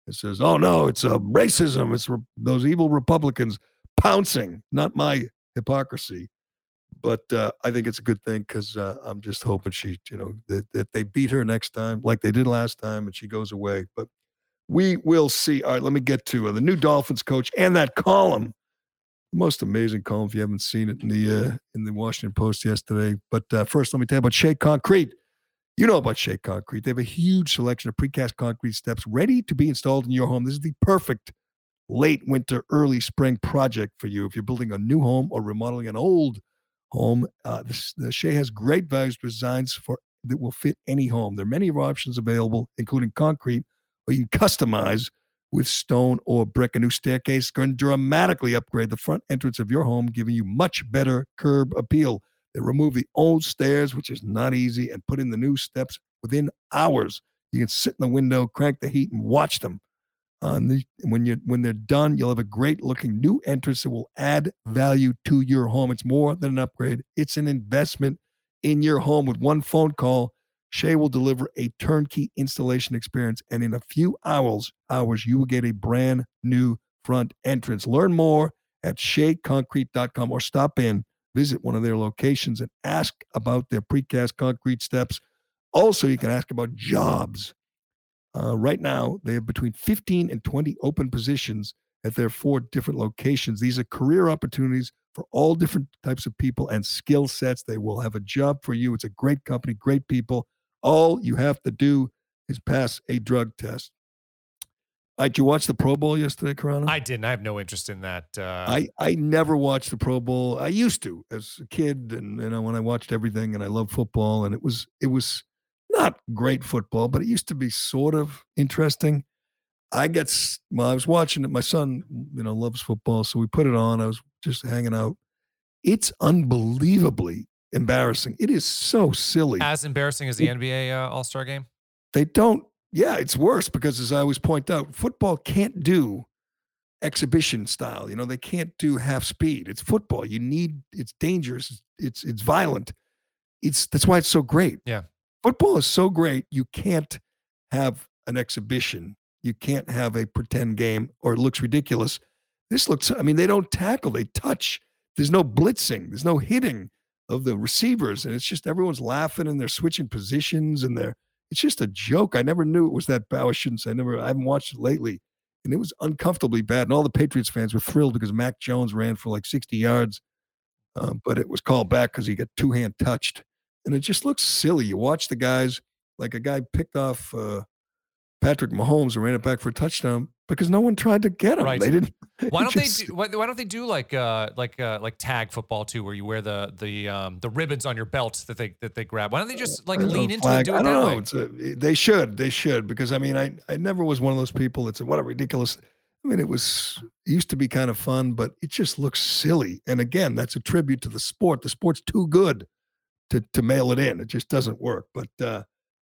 and says oh no it's uh, racism it's re- those evil republicans pouncing not my hypocrisy but uh, i think it's a good thing because uh, i'm just hoping she you know that, that they beat her next time like they did last time and she goes away but we will see all right let me get to uh, the new dolphins coach and that column most amazing column if you haven't seen it in the uh, in the Washington Post yesterday. But uh, first, let me tell you about Shea Concrete. You know about Shea Concrete. They have a huge selection of precast concrete steps ready to be installed in your home. This is the perfect late winter, early spring project for you if you're building a new home or remodeling an old home. Uh, this, the Shea has great values designs for that will fit any home. There are many options available, including concrete, or you can customize with stone or brick. A new staircase can dramatically upgrade the front entrance of your home, giving you much better curb appeal. They remove the old stairs, which is not easy, and put in the new steps within hours. You can sit in the window, crank the heat, and watch them. And the, when you when they're done, you'll have a great looking new entrance that will add value to your home. It's more than an upgrade; it's an investment in your home. With one phone call, Shea will deliver a turnkey installation experience, and in a few hours, hours you will get a brand new front entrance. Learn more at SheaConcrete.com or stop in, visit one of their locations, and ask about their precast concrete steps. Also, you can ask about jobs. Uh, right now, they have between 15 and 20 open positions at their four different locations. These are career opportunities for all different types of people and skill sets. They will have a job for you. It's a great company, great people. All you have to do is pass a drug test. All right, did you watch the Pro Bowl yesterday, Corona? I didn't. I have no interest in that. Uh, I, I never watched the Pro Bowl. I used to as a kid, and you know when I watched everything, and I love football, and it was it was not great football, but it used to be sort of interesting. I get well, I was watching it. My son, you know, loves football, so we put it on. I was just hanging out. It's unbelievably embarrassing. It is so silly. as embarrassing as the NBA uh, All Star game. they don't yeah it's worse because as i always point out football can't do exhibition style you know they can't do half speed it's football you need it's dangerous it's it's violent it's that's why it's so great. Yeah. Football is so great. You can't have an exhibition. You can't have a pretend game or it looks ridiculous. This looks, I mean, they don't tackle, they touch. There's no blitzing, there's no hitting of the receivers. And it's just everyone's laughing and they're switching positions and they're, it's just a joke. I never knew it was that bad. I shouldn't say, I never, I haven't watched it lately. And it was uncomfortably bad. And all the Patriots fans were thrilled because Mac Jones ran for like 60 yards, um, but it was called back because he got two hand touched. And it just looks silly. You watch the guys, like a guy picked off uh, Patrick Mahomes and ran it back for a touchdown because no one tried to get him. Right. They didn't. *laughs* Why don't just- they do, why, why don't they do like uh like uh like tag football too where you wear the the um the ribbons on your belt that they that they grab? Why don't they just like lean know, into it and do it I don't know. a, they should. They should because I mean, I I never was one of those people that said what a ridiculous. I mean, it was it used to be kind of fun, but it just looks silly. And again, that's a tribute to the sport. The sport's too good to to mail it in. It just doesn't work. But uh,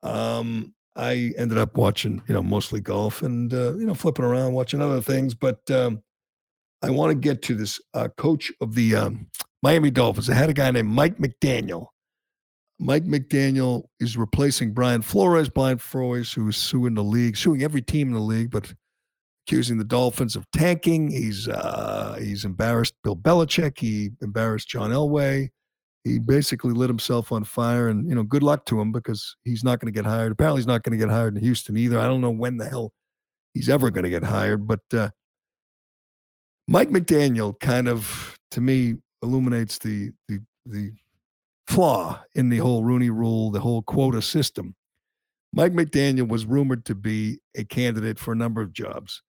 um, I ended up watching, you know, mostly golf and uh, you know flipping around, watching other things. But um, I want to get to this uh, coach of the um, Miami Dolphins. They had a guy named Mike McDaniel. Mike McDaniel is replacing Brian Flores. Brian Flores, who is suing the league, suing every team in the league, but accusing the Dolphins of tanking. He's uh, he's embarrassed Bill Belichick. He embarrassed John Elway. He basically lit himself on fire, and you know, good luck to him because he's not going to get hired. Apparently, he's not going to get hired in Houston either. I don't know when the hell he's ever going to get hired, but uh, Mike McDaniel kind of, to me, illuminates the the the flaw in the whole Rooney Rule, the whole quota system. Mike McDaniel was rumored to be a candidate for a number of jobs.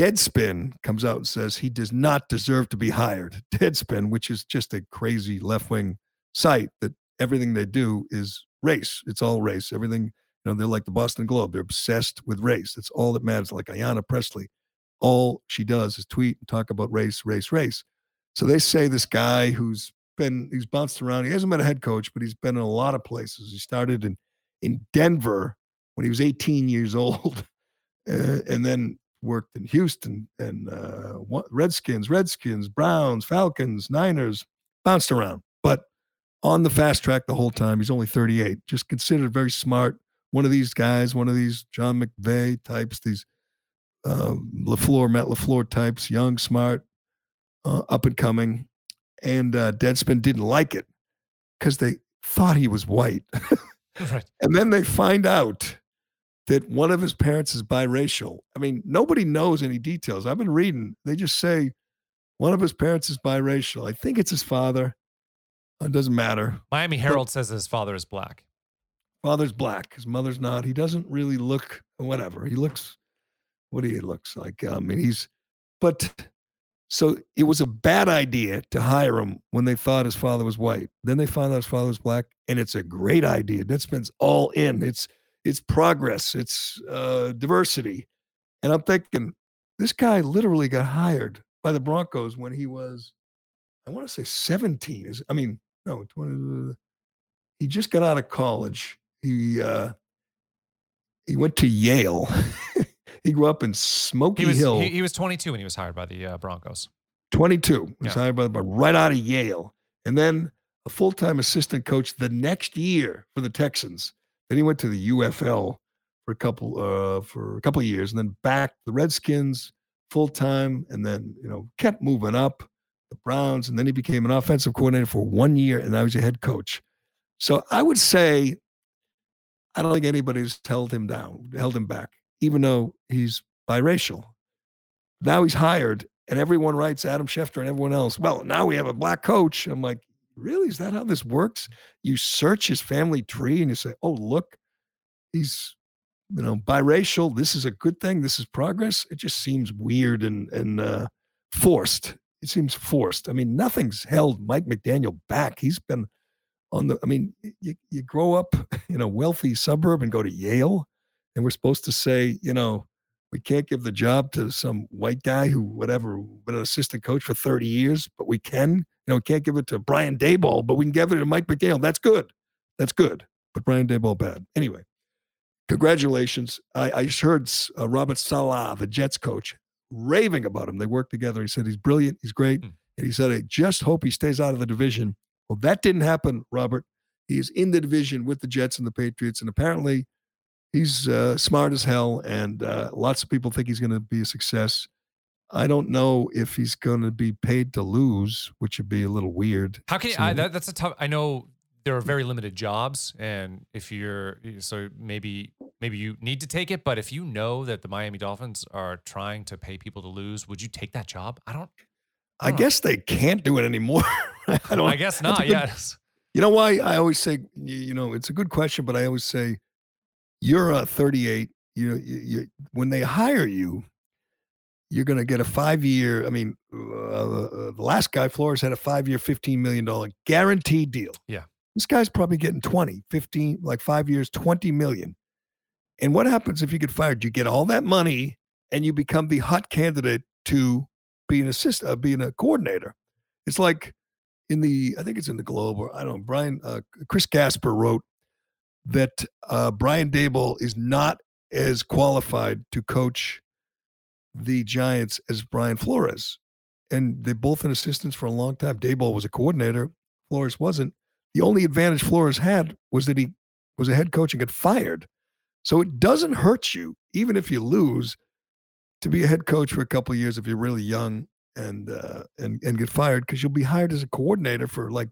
Deadspin comes out and says he does not deserve to be hired. Deadspin, which is just a crazy left wing site that everything they do is race. It's all race. Everything, you know, they're like the Boston Globe. They're obsessed with race. That's all that matters. Like Ayanna Pressley, all she does is tweet and talk about race, race, race. So they say this guy who's been, he's bounced around. He hasn't been a head coach, but he's been in a lot of places. He started in, in Denver when he was 18 years *laughs* old, uh, and then worked in Houston and uh, Redskins, Redskins, Browns, Falcons, Niners, bounced around, but on the fast track the whole time. He's only 38. Just considered very smart. One of these guys, one of these Sean McVay types, these uh, Lafleur, Matt Lafleur types, young, smart, uh, up and coming. And uh, Deadspin didn't like it because they thought he was white. right. And then they find out that one of his parents is biracial. I mean, nobody knows any details. I've been reading. They just say one of his parents is biracial. I think it's his father. Uh, it doesn't matter. Miami Herald says his father is black. Father's black. His mother's not. He doesn't really look whatever. He looks what do he looks like. I mean, he's but so it was a bad idea to hire him when they thought his father was white. Then they found out his father was black, and it's a great idea. Deadspin's all in. It's it's progress. It's uh, diversity, and I'm thinking this guy literally got hired by the Broncos when he was, I want to say 17. Is I mean, no, 20, he just got out of college. He uh, he went to Yale. *laughs* he grew up in Smoky He was Hill. he, he was 22 when he was hired by the uh, Broncos. 22 was Yeah. hired by the right out of Yale, and then a full time assistant coach the next year for the Texans. Then he went to the UFL for a couple uh, for a couple years, and then back the Redskins full time, and then you know kept moving up the Browns, and then he became an offensive coordinator for one year, and now he's a head coach. So I would say I don't think anybody's held him down, held him back, even though he's biracial. Now he's hired, and everyone writes Adam Schefter and everyone else. Well, now we have a black coach. I'm like, really? Is that how this works? You search his family tree and you say, oh, look, he's you know biracial. This is a good thing. This is progress. It just seems weird and and uh, forced. It seems forced. I mean, nothing's held Mike McDaniel back. He's been on the. I mean, you you grow up *laughs* in a wealthy suburb and go to Yale, and we're supposed to say, you know, we can't give the job to some white guy who, whatever, been an assistant coach for 30 years, but we can. You know, we can't give it to Brian Daboll, but we can give it to Mike McDaniel. That's good. That's good. But Brian Daboll bad. Anyway, congratulations. I, I just heard uh, Robert Saleh, the Jets coach, raving about him. They worked together. He said he's brilliant. He's great. Hmm. And he said, I just hope he stays out of the division. Well, that didn't happen, Robert. He is in the division with the Jets and the Patriots, and apparently he's uh, smart as hell. And uh, lots of people think he's going to be a success. I don't know if he's going to be paid to lose, which would be a little weird. How can you, I, that, that's a tough? I know there are very limited jobs, and if you're so maybe maybe you need to take it. But if you know that the Miami Dolphins are trying to pay people to lose, would you take that job? I don't. I, I guess they can't do it anymore. *laughs* I don't. I guess not. Yes. You know why I always say you know it's a good question, but I always say you're a 38. You, you, you when they hire you, you're going to get a five year. I mean, uh, uh, the last guy, Flores, had a five year, $15 million guaranteed deal. Yeah. This guy's probably getting 20, 15, like five years, 20 million. And what happens if you get fired? You get all that money and you become the hot candidate to be an assist, uh, being a coordinator. It's like in the, I think it's in the Globe or I don't know, Brian, uh, Chris Gasper wrote that uh, Brian Daboll is not as qualified to coach the Giants as Brian Flores. And they've both been assistants for a long time. Daboll was a coordinator, Flores wasn't. The only advantage Flores had was that he was a head coach and got fired. So it doesn't hurt you, even if you lose, to be a head coach for a couple years if you're really young and uh, and and get fired because you'll be hired as a coordinator for like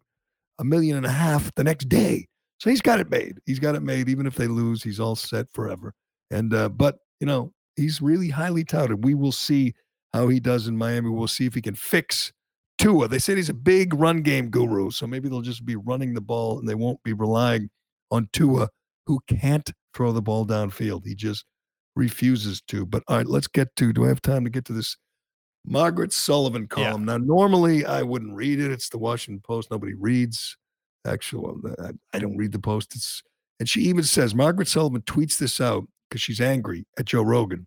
a million and a half the next day. So he's got it made. He's got it made. Even if they lose, he's all set forever. And uh, but you know he's really highly touted. We will see how he does in Miami. We'll see if he can fix Tua. They said he's a big run game guru, so maybe they'll just be running the ball and they won't be relying on Tua, who can't throw the ball downfield. He just refuses to. But all right, let's get to. Do I have time to get to this Margaret Sullivan column? Yeah. Now, normally I wouldn't read it. It's the Washington Post. Nobody reads. Actually, I don't read the Post. It's and she even says Margaret Sullivan tweets this out because she's angry at Joe Rogan.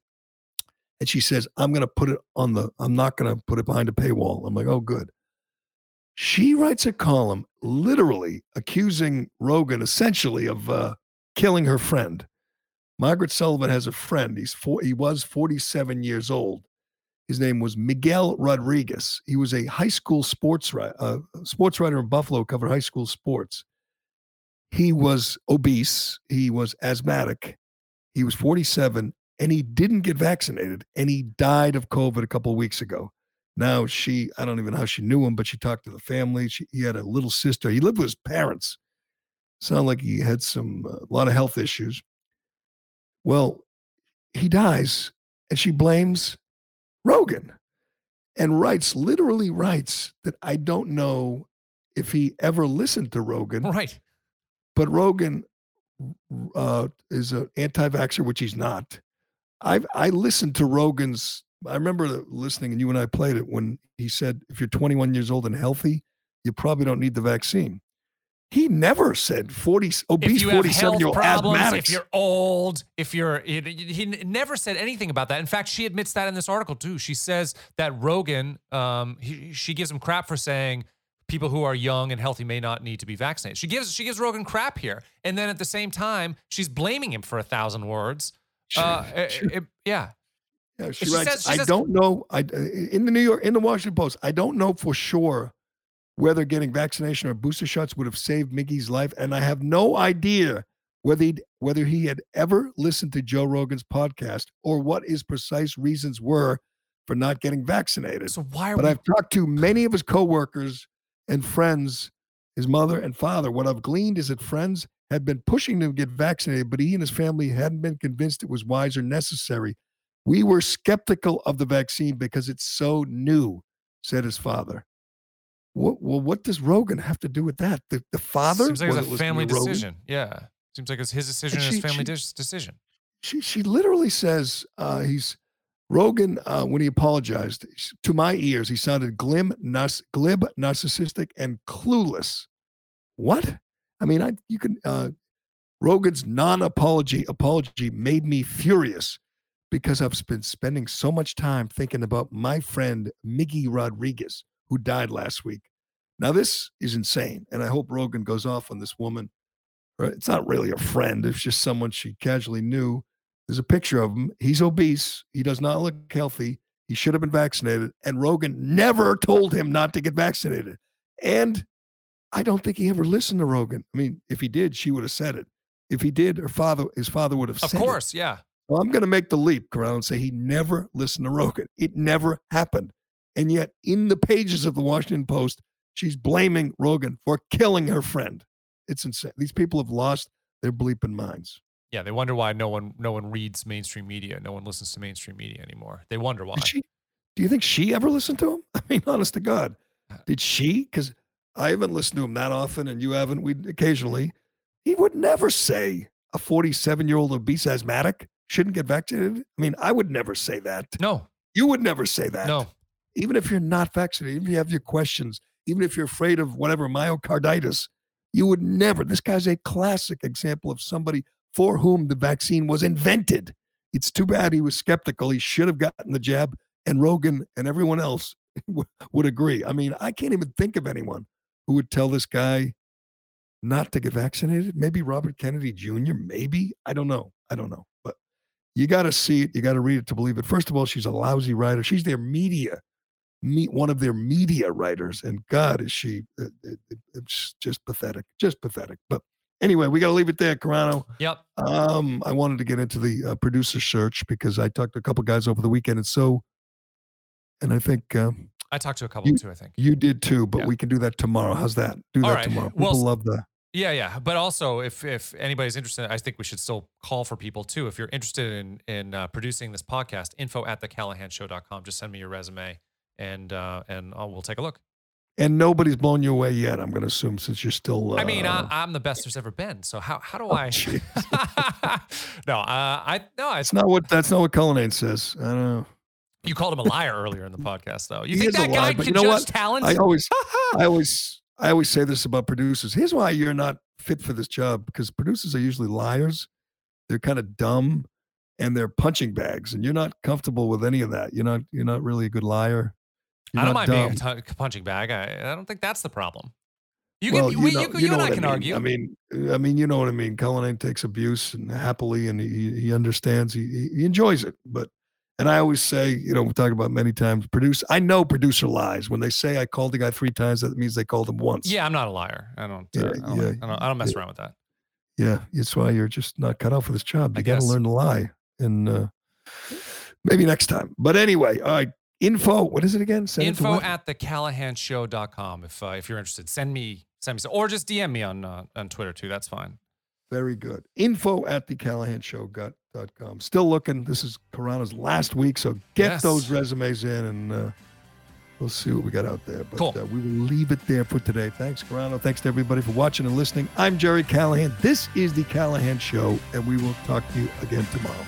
And she says, I'm going to put it on the, I'm not going to put it behind a paywall. I'm like, oh, good. She writes a column literally accusing Rogan essentially of uh, killing her friend. Margaret Sullivan has a friend. He's four, he was 47 years old. His name was Miguel Rodriguez. He was a high school sports, uh, sports writer in Buffalo, covered high school sports. He was obese. He was asthmatic. He was 47 and he didn't get vaccinated and he died of COVID a couple of weeks ago. Now she, I don't even know how she knew him, but she talked to the family. She, he had a little sister. He lived with his parents. Sounded like he had some, a uh, lot of health issues. Well, he dies and she blames Rogan and writes, literally writes that I don't know if he ever listened to Rogan. Right. But Rogan uh, is an anti-vaxxer, which he's not. I I listened to Rogan's. I remember listening, and you and I played it when he said, "If you're 21 years old and healthy, you probably don't need the vaccine." He never said 40 obese 47 year old asthmatics. If you're old, if you're he, he, never said anything about that. In fact, she admits that in this article too. She says that Rogan, um, he, she gives him crap for saying people who are young and healthy may not need to be vaccinated. She gives she gives Rogan crap here, and then at the same time, she's blaming him for a thousand words. Sure, uh, sure. It, it, yeah. Yeah, she, she writes, says, she I says, don't know. I in the New York in the Washington Post, I don't know for sure whether getting vaccination or booster shots would have saved Miggy's life, and I have no idea whether he whether he had ever listened to Joe Rogan's podcast or what his precise reasons were for not getting vaccinated. So why? but we- I've talked to many of his coworkers and friends, his mother and father. What I've gleaned is that friends had been pushing him to get vaccinated, but he and his family hadn't been convinced it was wise or necessary. We were skeptical of the vaccine because it's so new, said his father. What, well, what does Rogan have to do with that? The, the father? Seems like it's a family decision. Yeah. Seems like it's his decision and, she, his family she, decision. She, she literally says uh, he's Rogan, uh, when he apologized, to my ears, he sounded glim, glib, narcissistic, and clueless. What? I mean, I you can. Uh, Rogan's non-apology apology made me furious because I've been spending so much time thinking about my friend Miggy Rodriguez, who died last week. Now this is insane, and I hope Rogan goes off on this woman. Uh, it's not really a friend; it's just someone she casually knew there's a picture of him. He's obese. He does not look healthy. He should have been vaccinated. And Rogan never told him not to get vaccinated. And I don't think he ever listened to Rogan. I mean, if he did, she would have said it. If he did, her father, his father would have Of said it. Of course, yeah. Well, I'm going to make the leap, Corral, and say he never listened to Rogan. It never happened. And yet, in the pages of the Washington Post, she's blaming Rogan for killing her friend. It's insane. These people have lost their bleeping minds. Yeah, they wonder why no one no one reads mainstream media. No one listens to mainstream media anymore. They wonder why. Did she? Do you think she ever listened to him? *laughs* I mean, honest to God, uh, did she? Because I haven't listened to him that often, and you haven't. We occasionally. He would never say a 47 year old obese asthmatic shouldn't get vaccinated. I mean, I would never say that. No, You would never say that. no. Even if you're not vaccinated, even if you have your questions, even if you're afraid of whatever myocarditis, you would never. This guy's a classic example of somebody for whom the vaccine was invented. It's too bad he was skeptical. He should have gotten the jab, and Rogan and everyone else *laughs* would agree. I mean, I can't even think of anyone who would tell this guy not to get vaccinated. Maybe Robert Kennedy Jr., maybe. I don't know. I don't know. But you got to see it. You got to read it to believe it. First of all, she's a lousy writer. She's their media, meet one of their media writers. And God, is she it, it- it's just pathetic, just pathetic. But anyway, we got to leave it there, Carano. Yep. Um, I wanted to get into the uh, producer search because I talked to a couple guys over the weekend, and so, and I think um, I talked to a couple You- too, I think. you did too. But Yeah. we can do that tomorrow. How's that? Do All that right. tomorrow. People Well, love that. Yeah, yeah. But also, if if anybody's interested, I think we should still call for people too. If you're interested in in uh, producing this podcast, info at thecallahanshow.com. Just send me your resume, and uh, and uh, we'll take a look. And nobody's blown you away yet. I'm going to assume since you're still. Uh, I mean, I, I'm the best there's ever been. So how how do oh, I? *laughs* no, uh, I no. It's not what that's not what Cullinane says. I don't know. you called him a liar earlier in the podcast, though. You He think that guy liar, but can you know judge what? talent? I always, *laughs* I always, I always say this about producers. Here's why you're not fit for this job because producers are usually liars. They're kind of dumb, and they're punching bags, and you're not comfortable with any of that. You're not, you're not really a good liar. You're I don't not mind dumb. being a t- punching bag. I, I don't think that's the problem. You well, can, you know, you, you you know and I can mean. argue. I mean, I mean, you know what I mean. Cullinane takes abuse and happily, and he he understands. He he- he enjoys it. But and I always say, you know, we talk about many times. Produce. I know producer lies when they say I called the guy three times. That means they called him once. yeah, I'm not a liar. I don't. Yeah, uh, I, don't yeah, I, don't I don't mess yeah. around with that. Yeah, it's why you're just not cut out for this job. You got to learn to lie, and uh, maybe next time. But anyway, all right. Info. What is it again? Send it Info what? at thecallahanshow.com if uh, if you're interested. Send me send me some, or just DM me on uh, on Twitter too. That's fine. Very good. Info at the Callahan Show dot. Still looking. This is Corana's last week, so get Yes. those resumes in, and uh, we'll see what we got out there. But Cool. uh, we will leave it there for today. Thanks, Corano. Thanks to everybody for watching and listening. I'm Gerry Callahan. This is the Callahan Show, and we will talk to you again tomorrow.